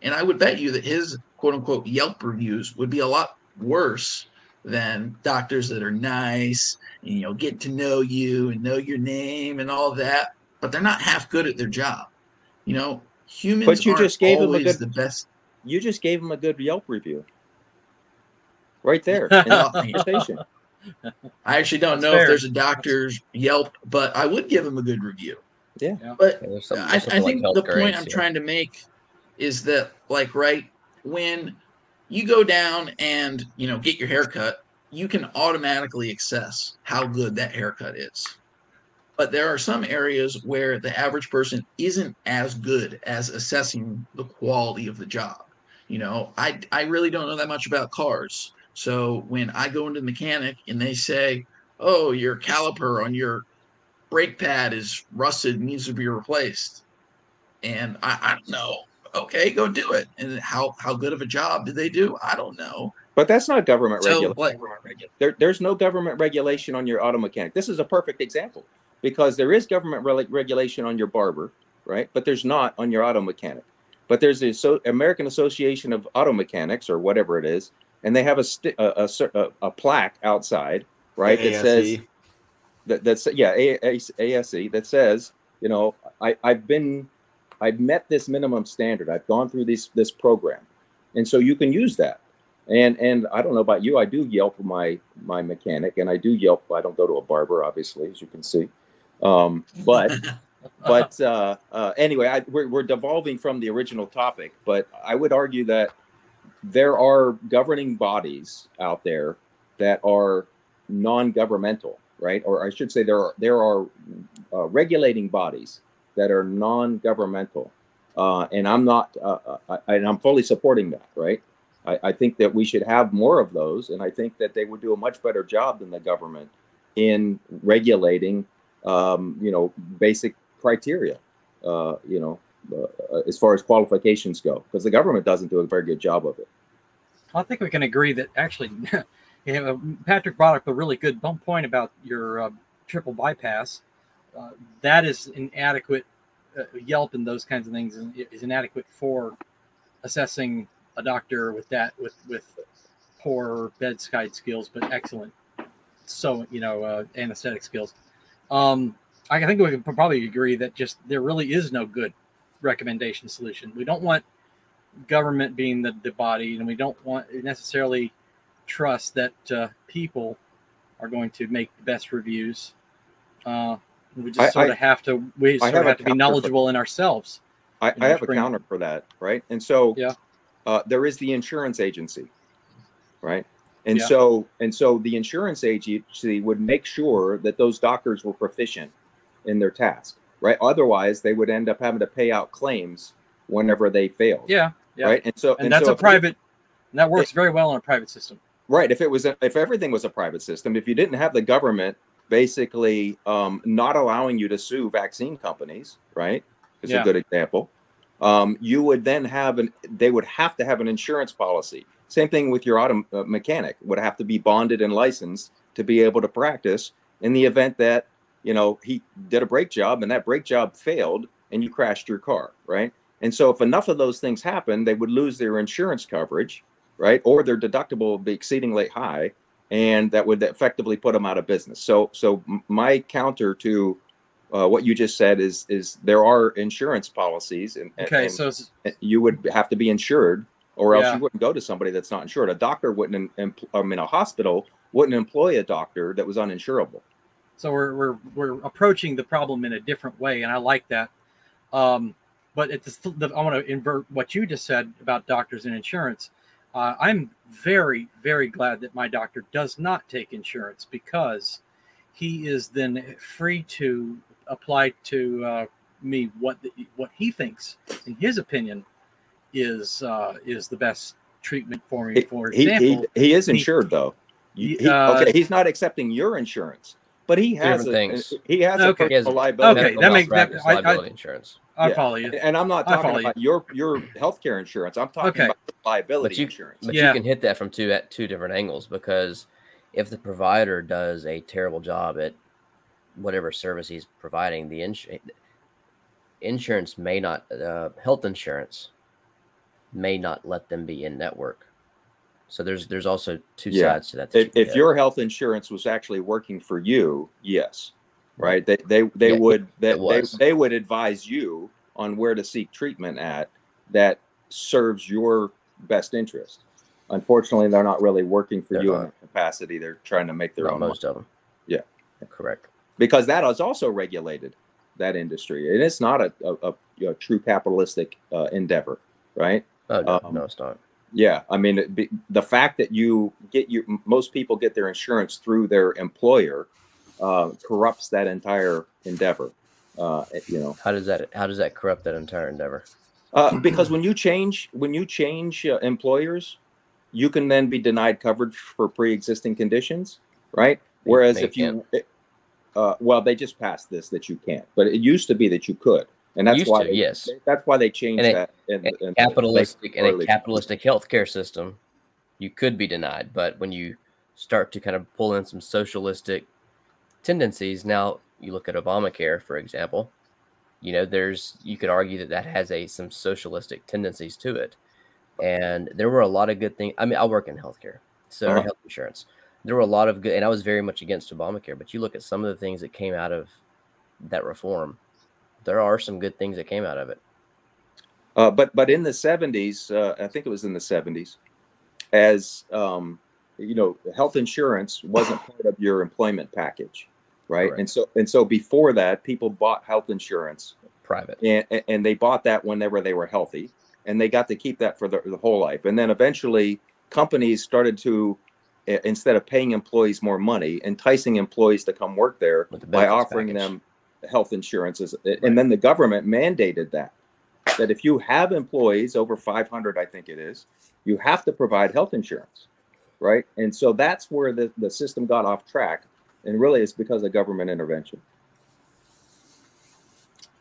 And I would bet you that his quote unquote Yelp reviews would be a lot worse than doctors that are nice and you know get to know you and know your name and all that, but they're not half good at their job. You know, humans But you just gave him a good- the best. you just gave him a good Yelp review, right there in the conversation. I actually don't That's know fair. if there's a doctor's Yelp, but I would give him a good review. Yeah. Yeah. But Yeah, there's something- I, I something like think health the point I'm yeah. trying to make is that, like, right when you go down and you know get your haircut, you can automatically assess how good that haircut is. But there are some areas where the average person isn't as good as assessing the quality of the job. You know, I I really don't know that much about cars. So when I go into the mechanic and they say, "Oh, your caliper on your brake pad is rusted needs to be replaced," and I, I don't know. Okay, go do it. And how how good of a job did they do? I don't know. But that's not government So regulation. like, There, there's no government regulation on your auto mechanic. This is a perfect example because there is government rel- regulation on your barber, right? But there's not on your auto mechanic. But there's the so- American Association of Auto Mechanics or whatever it is, and they have a a, a, a, a plaque outside, right? That says that that's yeah A- A- ASE that says you know I I've been I've met this minimum standard. I've gone through this this program, and so you can use that. And and I don't know about you, I do Yelp my my mechanic, and I do Yelp. I don't go to a barber, obviously, as you can see. Um, but but uh, uh, anyway, I, we're we're devolving from the original topic. But I would argue that there are governing bodies out there that are non-governmental, right? Or I should say there are there are uh, regulating bodies that are non-governmental, uh, and I'm not, uh, uh, I, and I'm fully supporting that, right? I, I think that we should have more of those, and I think that they would do a much better job than the government in regulating, um, you know, basic criteria, uh, you know, uh, as far as qualifications go, because the government doesn't do a very good job of it. I think we can agree that actually, you know, Patrick brought up a really good point about your uh, triple bypass. Uh, that is inadequate. Uh, Yelp and those kinds of things is, is inadequate for assessing a doctor with that with with poor bedside skills, but excellent. So you know, uh, anesthetic skills. Um, I think we can probably agree that just there really is no good recommendation solution. We don't want government being the, the body, and we don't want necessarily trust that uh, people are going to make the best reviews. Uh, we just I- sort I- of have to we sort have of have to be counter for- knowledgeable in ourselves. I, I have a counter for that, right? And so, Yeah. uh, there is the insurance agency, right? And Yeah. so, and so the insurance agency would make sure that those doctors were proficient in their task, right? Otherwise, they would end up having to pay out claims whenever they failed, Yeah, yeah. right? And so, and, that's so a private. And that works very well in a private system. right? If it was, a, if everything was a private system, if you didn't have the government basically um, not allowing you to sue vaccine companies, right? It's Yeah. a good example. Um, you would then have an, they would have to have an insurance policy. Same thing with your auto uh, mechanic would have to be bonded and licensed to be able to practice in the event that, you know, he did a brake job and that brake job failed and you crashed your car, right? And so if enough of those things happen, they would lose their insurance coverage, right? Or their deductible would be exceedingly high and that would effectively put them out of business. So, so my counter to uh, what you just said is is there are insurance policies, and, Okay, and so you would have to be insured, or else Yeah. you wouldn't go to somebody that's not insured. A doctor wouldn't, em- I mean, a hospital wouldn't employ a doctor that was uninsurable. So we're we're we're approaching the problem in a different way, and I like that. Um, but it's the, I want to invert what you just said about doctors and insurance. Uh, I'm very very glad that my doctor does not take insurance because he is then free to apply to uh, me what the, what he thinks, in his opinion, is uh, is the best treatment for me. He, For example, he, he is he- insured though. You- he- he- uh, okay, he's not accepting your insurance, but he has a, things. he has Okay. a He has liability. Okay, that makes- that- malpractice I- I- insurance. I yeah. follow you. And I'm not talking follow you. about your your healthcare insurance. I'm talking Okay. about liability But you- insurance. But Yeah. you can hit that from two at two different angles because if the provider does a terrible job at whatever service he's providing, the ins- insurance may not, uh, health insurance may not let them be in network. So there's there's also two Yeah. sides to that. that if, you if your health insurance was actually working for you, yes, right? They they they Yeah, would that they, they would advise you on where to seek treatment at that serves your best interest. Unfortunately, they're not really working for They're you in that capacity. They're trying to make their not own money. most of them. Yeah. correct. because that is also regulated that industry, and it's not a a, a, know, true capitalistic uh, endeavor, right? Oh no, Um, no, it's not. Yeah, I mean, be, the fact that you get your most people get their insurance through their employer uh, corrupts that entire endeavor. Uh, you know, How does that how does that corrupt that entire endeavor? uh, because when you change when you change uh, employers, you can then be denied coverage for pre-existing conditions, right? Whereas if you, uh, well, they just passed this that you can't, but it used to be that you could, and that's why to, they- yes. that's why they changed that. in- a in- capitalistic in a capitalistic healthcare system, you could be denied. But when you start to kind of pull in some socialistic tendencies, now you look at Obamacare, for example. You know, there's you could argue that that has a some socialistic tendencies to it, and there were a lot of good things. I mean, I work in healthcare, so Uh-huh. health insurance. There were a lot of good, and I was very much against Obamacare. But you look at some of the things that came out of that reform. There are some good things that came out of it. Uh, but but in the seventies, uh, I think it was in the seventies, as um, you know, health insurance wasn't part of your employment package, right? Correct. And so and so before that, people bought health insurance, Private. and and they bought that whenever they were healthy, and they got to keep that for the, the whole life. And then eventually, companies started to instead of paying employees more money, enticing employees to come work there the by offering package. them health insurance. As, And then the government mandated that that if you have employees over 500, I think it is, you have to provide health insurance, right? And so that's where the, the system got off track. And really, it's because of government intervention.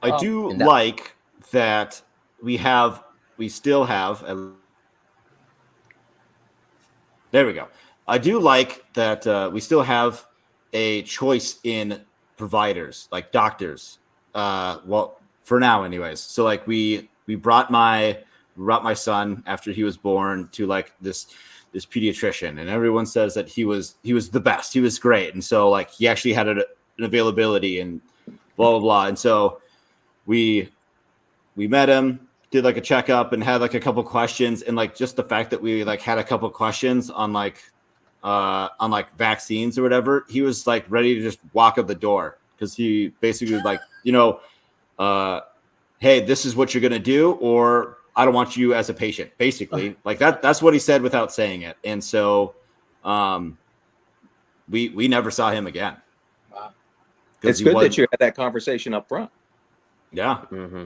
I Um, do and that- like that we have, we still have. A, there we go. I do like that uh, we still have a choice in providers, like doctors. Uh, well, for now, anyways. So like we we brought my brought my son after he was born to like this this pediatrician, and everyone says that he was he was the best. He was great, and so like he actually had a, an availability and blah blah blah. And so we we met him did like a checkup and had like a couple questions and like just the fact that we like had a couple questions on like uh on like vaccines or whatever he was like ready to just walk out the door. Because he basically was like you know uh hey this is what you're gonna do or i don't want you as a patient basically. Like that that's what he said without saying it. And so um we we never saw him again. Wow. 'Cause It's good that you had that conversation up front. yeah. Mm-hmm.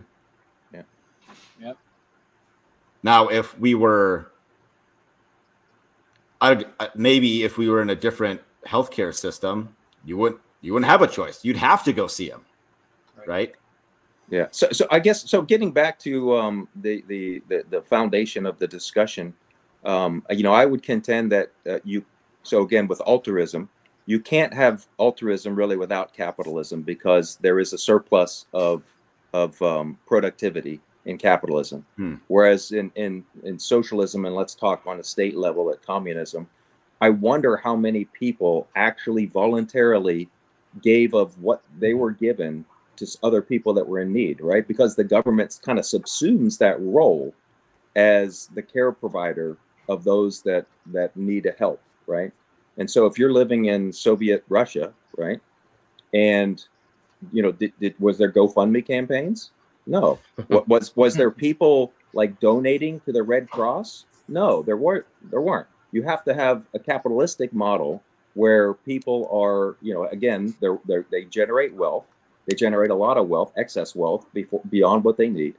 Now, if we were, I'd I- maybe if we were in a different healthcare system, you wouldn't you wouldn't have a choice. You'd have to go see him, Right. right? Yeah. So, so I guess so. Getting back to um, the, the the the foundation of the discussion, um, you know, I would contend that uh, you. So again, with altruism, you can't have altruism really without capitalism because there is a surplus of of um, productivity in capitalism, Hmm. whereas in in in socialism, and let's talk on a state level at communism, I wonder how many people actually voluntarily gave of what they were given to other people that were in need, right? Because the government kind of subsumes that role as the care provider of those that that need help, right? And so if you're living in Soviet Russia, right, and you know, did, did was there GoFundMe campaigns? No. was was there people like donating to the Red Cross? No, there weren't. There weren't. You have to have a capitalistic model where people are, you know, again, they're, they're they generate wealth. They generate a lot of wealth, excess wealth, before, beyond what they need,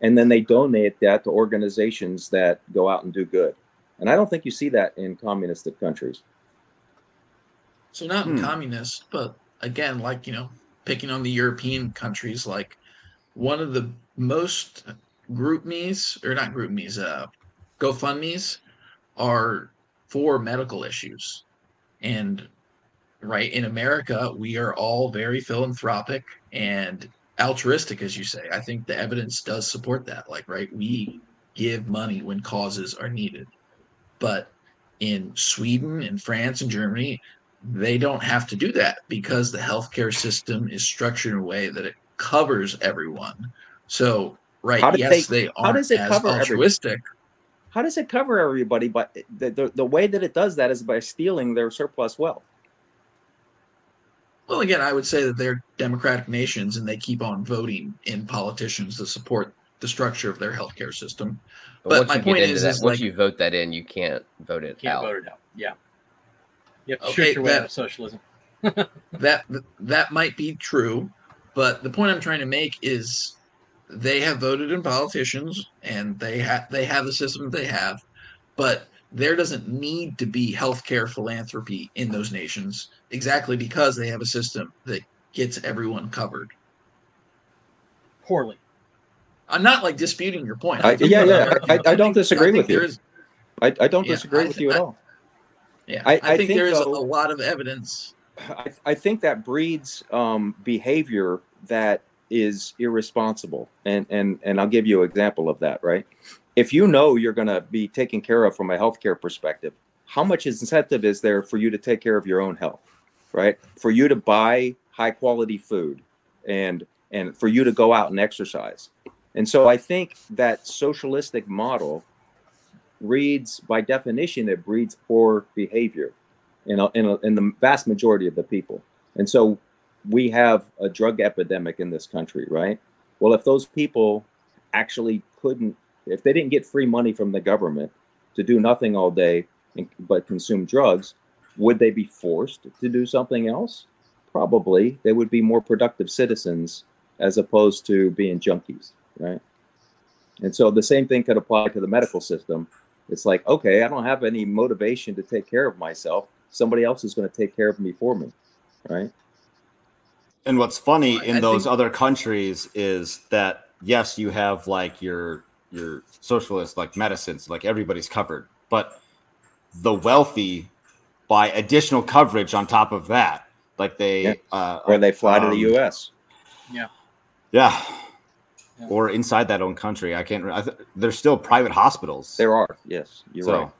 and then they donate that to organizations that go out and do good. And I don't think you see that in communistic countries. So not in Hmm. communist, but again, like you know, picking on the European countries, like one of the most group me's or not group me's, uh, GoFundmes are for medical issues, and right in America, we are all very philanthropic and altruistic, as you say. I think the evidence does support that. Like, right, we give money when causes are needed, but in Sweden and France and Germany, they don't have to do that because the healthcare system is structured in a way that it covers everyone. So, right, yes, they- they, how aren't does it as cover everyone? altruistic. How does it cover everybody? But the, the, the way that it does that is by stealing their surplus wealth. Well, again, I would say that they're democratic nations and they keep on voting in politicians to support the structure of their healthcare system. But, But my point is- that, is once like- you vote that in, you can't vote it Can't out. vote it out. Yeah. You have to Okay, shoot your way that- out of socialism. that that might be true, but the point I'm trying to make is they have voted in politicians and they have they have the system they have, but there doesn't need to be healthcare philanthropy in those nations exactly because they have a system that gets everyone covered. Poorly. I'm not like disputing your point. I, think yeah, yeah. are- I, I don't disagree think with you. there is- I, I don't Yeah, disagree I with you at I- all. yeah, I- I, I think, think, there is though- a lot of evidence. I, I think that breeds um, behavior that is irresponsible, and and and I'll give you an example of that. Right, if you know you're going to be taken care of from a healthcare perspective, how much incentive is there for you to take care of your own health? Right, for you to buy high quality food, and and for you to go out and exercise. And so I think that socialistic model reads by definition it breeds poor behavior in, a, in, a, in the vast majority of the people. And so we have a drug epidemic in this country, right? Well, if those people actually couldn't, if they didn't get free money from the government to do nothing all day and, but consume drugs, would they be forced to do something else? Probably. They would be more productive citizens as opposed to being junkies, right? And so the same thing could apply to the medical system. It's like, okay, I don't have any motivation to take care of myself. Somebody else is going to take care of me for me, right? And what's funny I- in I those think- other countries is that yes, you have like your your socialist like medicines, like everybody's covered, but the wealthy buy additional coverage on top of that. Like they Yeah. uh Or they fly to the um, U.S. Yeah. Yeah. Or inside that own country. I can't. I th- there's still private hospitals. There are, yes, you're so right.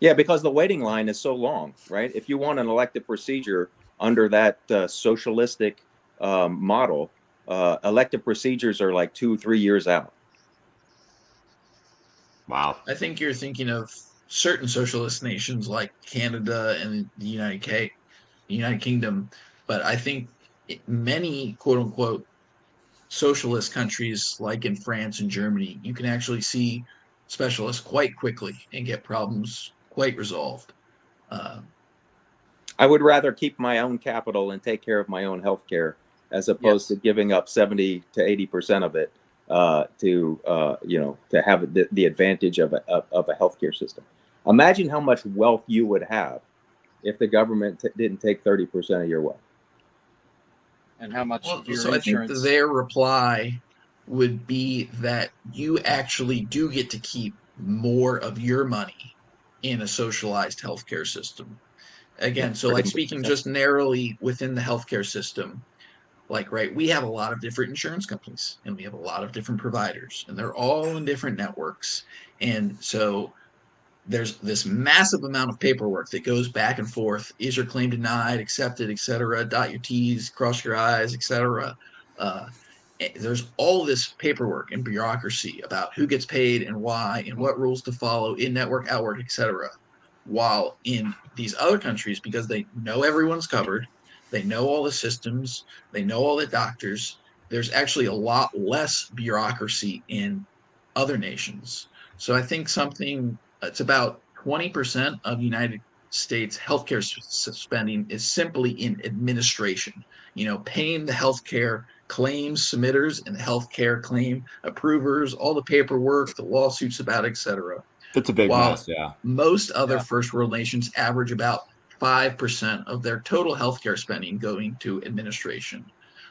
Yeah, because the waiting line is so long, right? If you want an elective procedure under that uh, socialistic um, model, uh, elective procedures are like two, three years out. wow. I think you're thinking of certain socialist nations like Canada and the United K, United Kingdom, but I think it- many quote unquote socialist countries like in France and Germany, you can actually see specialists quite quickly and get problems quite resolved. Uh, I would rather keep my own capital and take care of my own health care as opposed Yes. to giving up 70 to 80% of it uh, to, uh, you know, to have the, the advantage of a, of, of a healthcare system. Imagine how much wealth you would have if the government t- didn't take 30% of your wealth? And how much Well, of your so I think their reply would be that you actually do get to keep more of your money in a socialized healthcare system. Again, so like speaking just narrowly within the healthcare system, like right, we have a lot of different insurance companies and we have a lot of different providers, and they're all in different networks. And so there's this massive amount of paperwork that goes back and forth. Is your claim denied, accepted, etc. Dot your T's, cross your I's, etc. Uh, there's all this paperwork and bureaucracy about who gets paid and why and what rules to follow in network, outward, etc. While in these other countries, because they know everyone's covered, they know all the systems, they know all the doctors. There's actually a lot less bureaucracy in other nations. So I think something it's about 20% of United States healthcare spending is simply in administration. You know, paying the healthcare claims submitters and healthcare claim approvers, all the paperwork, the lawsuits about, et cetera. It's a big Wow. mess. Yeah. Most other Yeah. first world nations average about 5% of their total healthcare spending going to administration.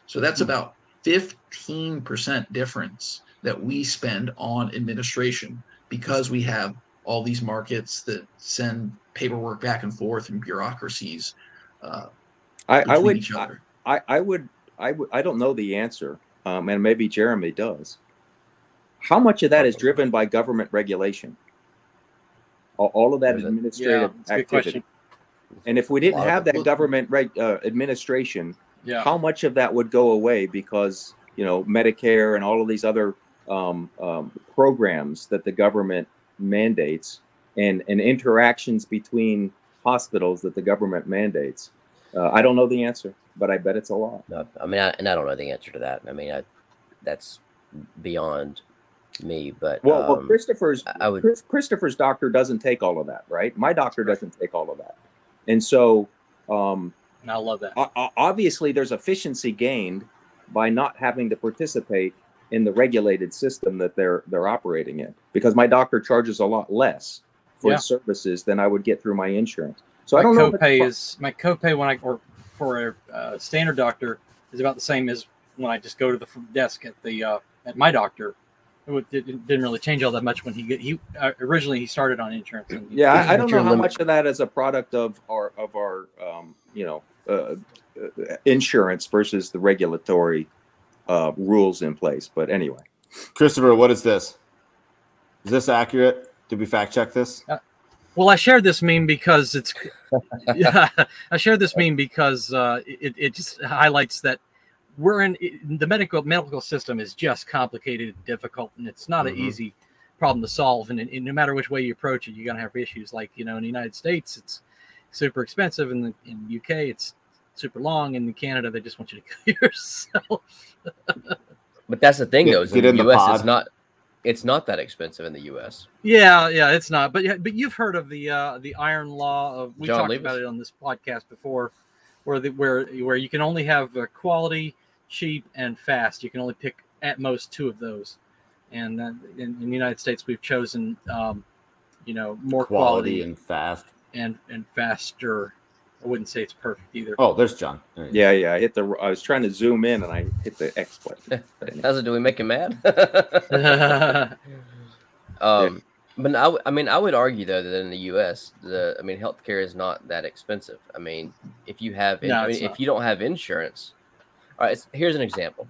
So that's about 15% difference that we spend on administration because we have all these markets that send paperwork back and forth and bureaucracies uh, I, I would, each other. I, I would, I I don't know the answer, um, and maybe Jeremy does. How much of that is driven by government regulation? All, all of that Is it- yeah, administrative it's good activity. question. And if we didn't have that government reg, uh, administration, Yeah. how much of that would go away because you know Medicare and all of these other um, um, programs that the government mandates and and interactions between hospitals that the government mandates? Uh, I don't know the answer, but I bet it's a lot. No, I mean, I, and I don't know the answer to that. I mean, I, that's beyond me. But Well, well um, Christopher's I- I would. Chris, Christopher's doctor doesn't take all of that, right? My doctor doesn't take all of that, and so um, And I love that. o- o- obviously there's efficiency gained by not having to participate in the regulated system that they're they're operating in because my doctor charges a lot less for Yeah. services than I would get through my insurance. So my I don't know. copay pro- is my copay when I or for a uh, standard doctor is about the same as when I just go to the desk at the uh, at my doctor. It, would, it didn't really change all that much when he he uh, originally he started on insurance. And yeah, I, I don't know how limit- much of that is a product of our of our um, you know uh, uh, insurance versus the regulatory uh, rules in place. But anyway, Christopher, what is this? Is this accurate? Did we fact check this? Well, I shared this meme because it's. yeah, I shared this meme because uh, it, it just highlights that we're in the medical medical system is just complicated, and difficult, and it's not Mhm. an easy problem to solve. And, and no matter which way you approach it, you're gonna have issues. Like you know, in the United States, it's super expensive, and in the UK, it's super long, and in Canada, they just want you to kill yourself. But that's the thing, Get- though. Is get in in the the U.S., pod. it's not. It's not that expensive in the U.S. Yeah, yeah, it's not. But but you've heard of the uh, the iron law of we John talked Levis. about it on this podcast before, where the where where you can only have uh, quality, cheap, and fast. You can only pick at most two of those. And uh, in, in the United States, we've chosen, um, you know, more Quality quality, and fast. and and faster. I wouldn't say it's perfect either. Oh, there's John. There you go. yeah, yeah, I hit the. I was trying to zoom in and I hit the X button. But anyway. How's it? Do we make him mad? um, but I mean, I would argue though that in the U.S., the I mean, healthcare is not that expensive. I mean, if you have, No, I mean, if you don't have insurance, all right. it's- Here's an example.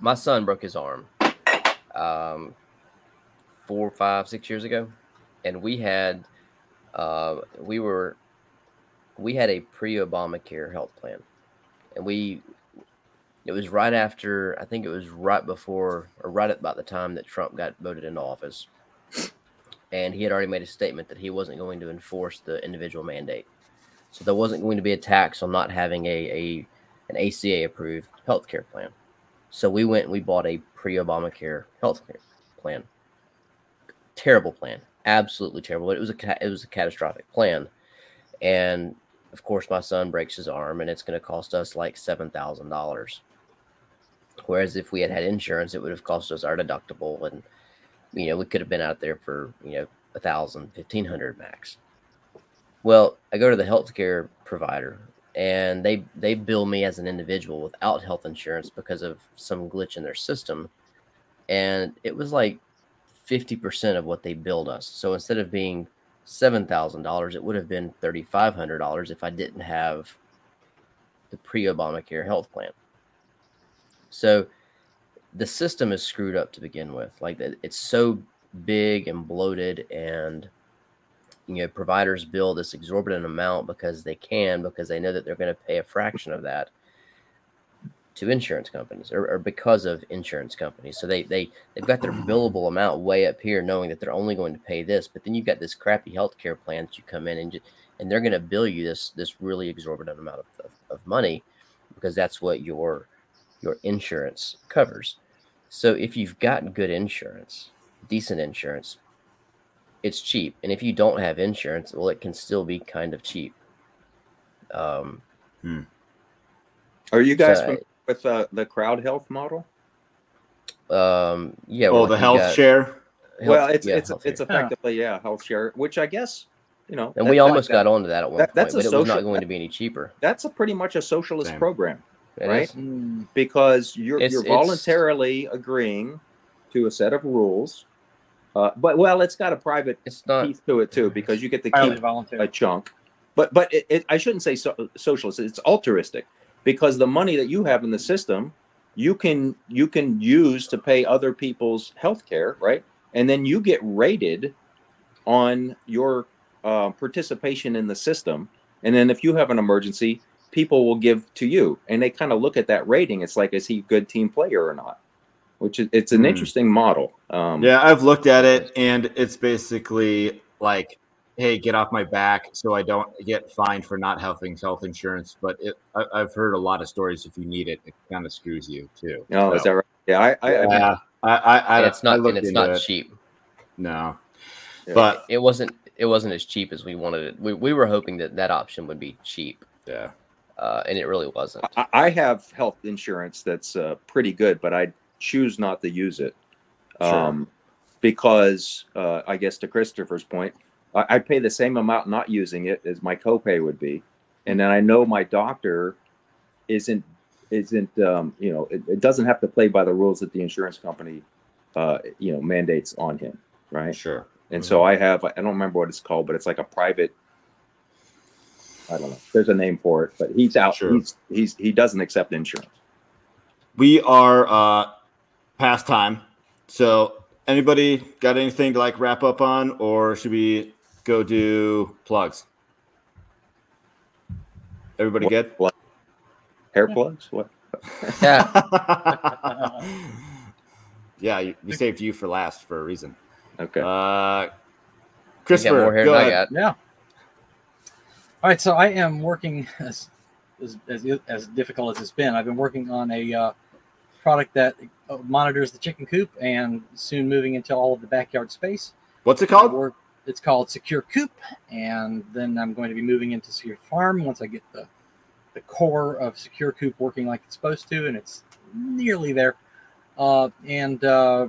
My son broke his arm, um, four, five, six years ago, and we had, uh, we were, we had a pre-Obamacare health plan, and we it was right after I think it was right before or right about the time that Trump got voted into office. And he had already made a statement that he wasn't going to enforce the individual mandate. So there wasn't going to be a tax on not having a, a an ACA approved healthcare plan. So we went and we bought a pre-Obamacare healthcare plan. Terrible plan. Absolutely terrible. It was a it was a catastrophic plan. And of course my son breaks his arm and it's going to cost us like $7,000. Whereas if we had had insurance, it would have cost us our deductible, and you know we could have been out there for you know a thousand, fifteen hundred max. Well, I go to the healthcare provider and they they bill me as an individual without health insurance because of some glitch in their system. And it was like 50% of what they billed us. So instead of being $7,000, it would have been $3,500 if I didn't have the pre Obamacare health plan. So the system is screwed up to begin with. Like it's so big and bloated and you know providers bill this exorbitant amount because they can because they know that they're going to pay a fraction of that to insurance companies or, or, because of insurance companies so they they they've got their billable amount way up here knowing that they're only going to pay this but then you've got this crappy healthcare plan that you come in and just, and they're going to bill you this this really exorbitant amount of, of, of money because that's what your your insurance covers so if you've got good insurance decent insurance it's cheap. And if you don't have insurance, well, it can still be kind of cheap. Um, hmm. Are you guys so, with uh, the crowd health model? Um, yeah. Oh, the health got, share. Health, well, it's yeah, it's it's effectively yeah health share, which I guess you know. And that, we almost that, got onto that at one that, point, but social, it was not going to be any cheaper. That's a pretty much a socialist Same. program, it right? Is. Because you're it's, you're voluntarily agreeing to a set of rules uh, but well, it's got a private it's not, piece to it too because you get to keep voluntary. a chunk. But but it, it, I shouldn't say so, socialist. It's altruistic because the money that you have in the system, you can you can use to pay other people's health care, right? And then you get rated on your uh, participation in the system. And then if you have an emergency, people will give to you, and they kind of look at that rating. It's like, is he a good team player or not? which is it's an mm. interesting model. Um, yeah, I've looked at it, and it's basically like, hey, get off my back, so I don't get fined for not having health insurance. But it, I, have heard a lot of stories. If you need it, it kind of screws you too. Oh, so, is that right? Yeah, I, I, yeah, I, I, I it's not, and it's not it. cheap. No, yeah. but it wasn't. It wasn't as cheap as we wanted it. We, we were hoping that that option would be cheap. Yeah. Uh, and it really wasn't. I, I have health insurance that's uh, pretty good, but I choose not to use it. Sure. Um, because uh, I guess to Christopher's point, I, I pay the same amount not using it as my copay would be, and then I know my doctor isn't isn't um, you know it, it, doesn't have to play by the rules that the insurance company uh, you know mandates on him, right? Sure. And mm-hmm. so I have I don't remember what it's called, but it's like a private. I don't know. There's a name for it, but he's out. Sure. He's he's he doesn't accept insurance. We are uh, past time. So, anybody got anything to like wrap up on, or should we go do plugs? Everybody what, good? What? Hair plugs? What? Yeah. yeah, we saved you for last for a reason. Okay. Uh, Christopher, more hair go ahead. Yeah. All right, so I am working as, as as as difficult as it's been. I've been working on a uh, product that uh, monitors the chicken coop and soon moving into all of the backyard space. What's it called? It's called Secure Coop, and then I'm going to be moving into Secure Farm once I get the the core of Secure Coop working like it's supposed to, and it's nearly there. Uh, and uh,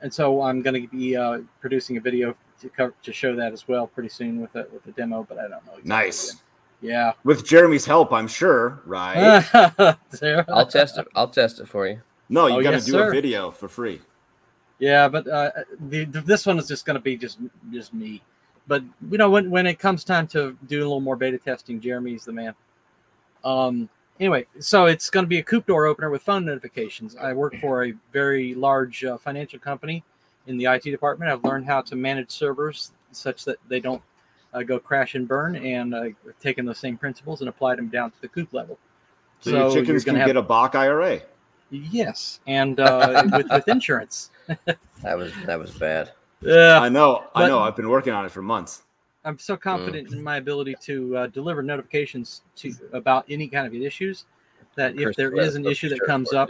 and so I'm going to be uh, producing a video to cover, to show that as well pretty soon with a with a demo, but I don't know. Exactly nice. Yeah. With Jeremy's help, I'm sure, right? I'll test it. I'll test it for you. No, you oh, got to yes, do sir. a video for free. Yeah, but uh, the, this one is just going to be just just me. But you know, when when it comes time to do a little more beta testing, Jeremy's the man. Um. Anyway, so it's going to be a coop door opener with phone notifications. I work for a very large uh, financial company in the IT department. I've learned how to manage servers such that they don't uh, go crash and burn, and uh, taken those same principles and applied them down to the coop level. So, so your chickens can have, get a Bach IRA. Yes, and uh, with, with insurance. that was that was bad. Yeah, I know. I know. I've been working on it for months. I'm so confident mm. in my ability to uh, deliver notifications to about any kind of issues that if there is an issue that comes up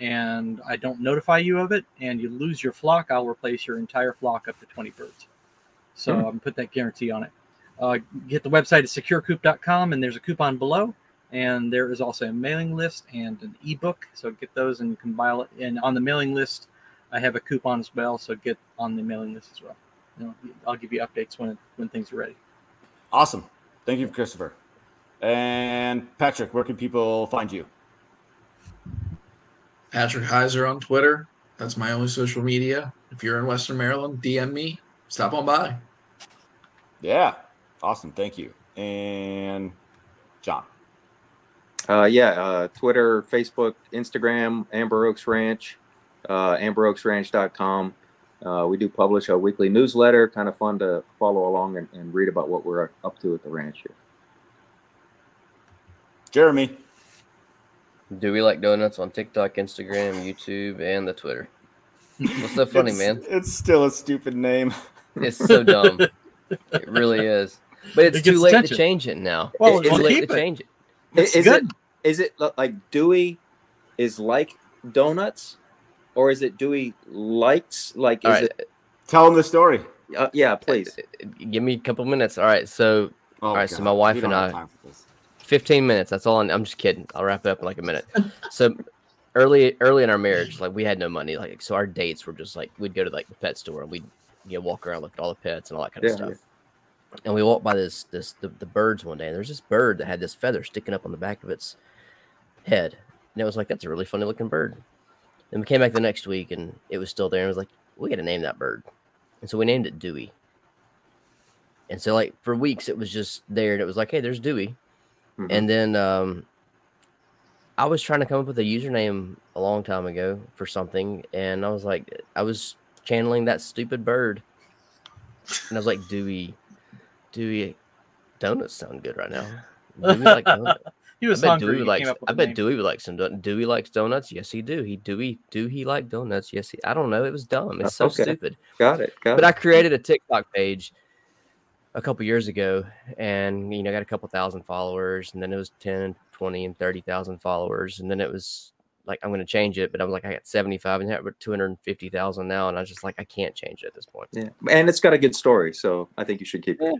and I don't notify you of it and you lose your flock, I'll replace your entire flock up to 20 birds. So mm. I'm put that guarantee on it. Uh, get the website at securecoop.com and there's a coupon below and there is also a mailing list and an ebook. So get those and compile it. And on the mailing list, I have a coupon as well. So get on the mailing list as well. You know, I'll give you updates when when things are ready. Awesome. Thank you, Christopher. And Patrick, where can people find you? Patrick Heizer on Twitter. That's my only social media. If you're in Western Maryland, DM me. Stop on by. Yeah. Awesome. Thank you. And John. Uh, yeah, uh, Twitter, Facebook, Instagram, Amber Oaks Ranch, uh, amberoaksranch.com. Uh, we do publish a weekly newsletter, kind of fun to follow along and, and read about what we're up to at the ranch here. Jeremy. Dewey like donuts on TikTok, Instagram, YouTube, and the Twitter? What's so funny, It's- man? It's still a stupid name. It's so dumb. it really is. But it's It too late attention. to change it now. Well, it's too well, late keep to it. change it. Is, is good. it is it like Dewey is like donuts, or is it Dewey likes like is All right, it? Tell him the story. Uh, yeah, please. Uh, uh, uh, give me a couple minutes. All right, so Oh, All right, so my wife and I- time for this. 15 minutes. That's all. I'm, I'm just kidding. I'll wrap it up in like a minute. So early, early in our marriage, like we had no money. Like so, our dates were just like we'd go to like the pet store and we'd you know walk around, look at all the pets and all that kind of Yeah, stuff. yeah. And we walked by this this the, the birds one day, and there's this bird that had this feather sticking up on the back of its head, and it was like that's a really funny looking bird. And we came back the next week, and it was still there. And it was like we got to name that bird, and so we named it Dewey. And so like for weeks, it was just there, and it was like, hey, there's Dewey. Mhm. And then um, I was trying to come up with a username a long time ago for something, and I was like, I was channeling that stupid bird, and I was like, Dewey, Dewey, donuts sound good right now. Dewey like donuts. He I bet hungry. Dewey likes. came up with I a bet name. Dewey would like some. don- Dewey likes donuts. Yes, he do. He Dewey. Do he like donuts? Yes, he. I don't know. It was dumb. It's so Okay. stupid. Got it. Got But it. I created a TikTok page a couple years ago, and you know, got a couple thousand followers, and then it was 10, 20, and thirty thousand followers, and then it was like I'm going to change it, but I'm like I got seventy five, and we're two hundred fifty thousand now, and I was just like I can't change it at this point. yeah, and it's got a good story, so I think you should keep it.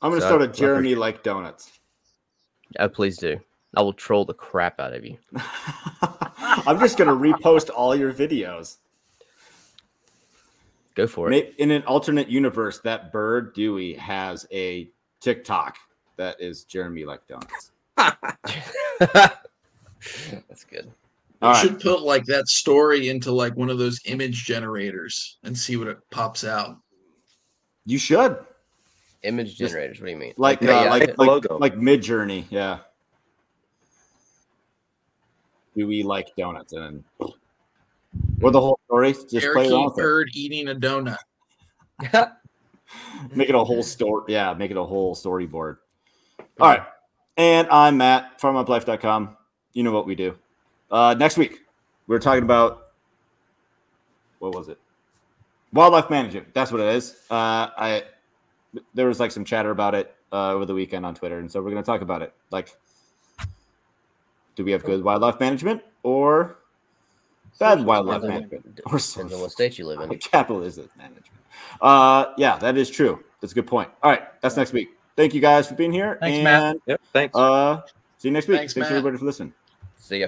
I'm going to So, start a Jeremy like donuts. Oh, please do. I will troll the crap out of you. I'm just going to repost all your videos. Go for it. In an alternate universe, that bird Dewey has a TikTok that is Jeremy like donuts. That's good. All you right. should put like that story into like one of those image generators and see what it pops out. You should Image Just- generators. What do you mean? like Yeah, uh, yeah, like like the like, logo. like Midjourney, yeah. Dewey like donuts and or the whole story. Just play Parakeet around with it. eating a donut. Make it a whole story. Yeah, make it a whole storyboard. All right. And I'm Matt, from farmhoplife.com. You know what we do. Uh, next week, we're talking about what was it? Wildlife management. That's what it is. Uh, I there was like some chatter about it uh, over the weekend on Twitter, and so we're going to talk about it. Like, do we have good wildlife management or bad wildlife Depends on- management or Depends on what state you live in. capitalism management? Uh, yeah, that is true. That's a good point. All right, that's next week. Thank you guys for being here. Thanks, and, Matt. Yep. Thanks. Uh, see you next week. Thanks, Thanks Matt. everybody for listening. See ya.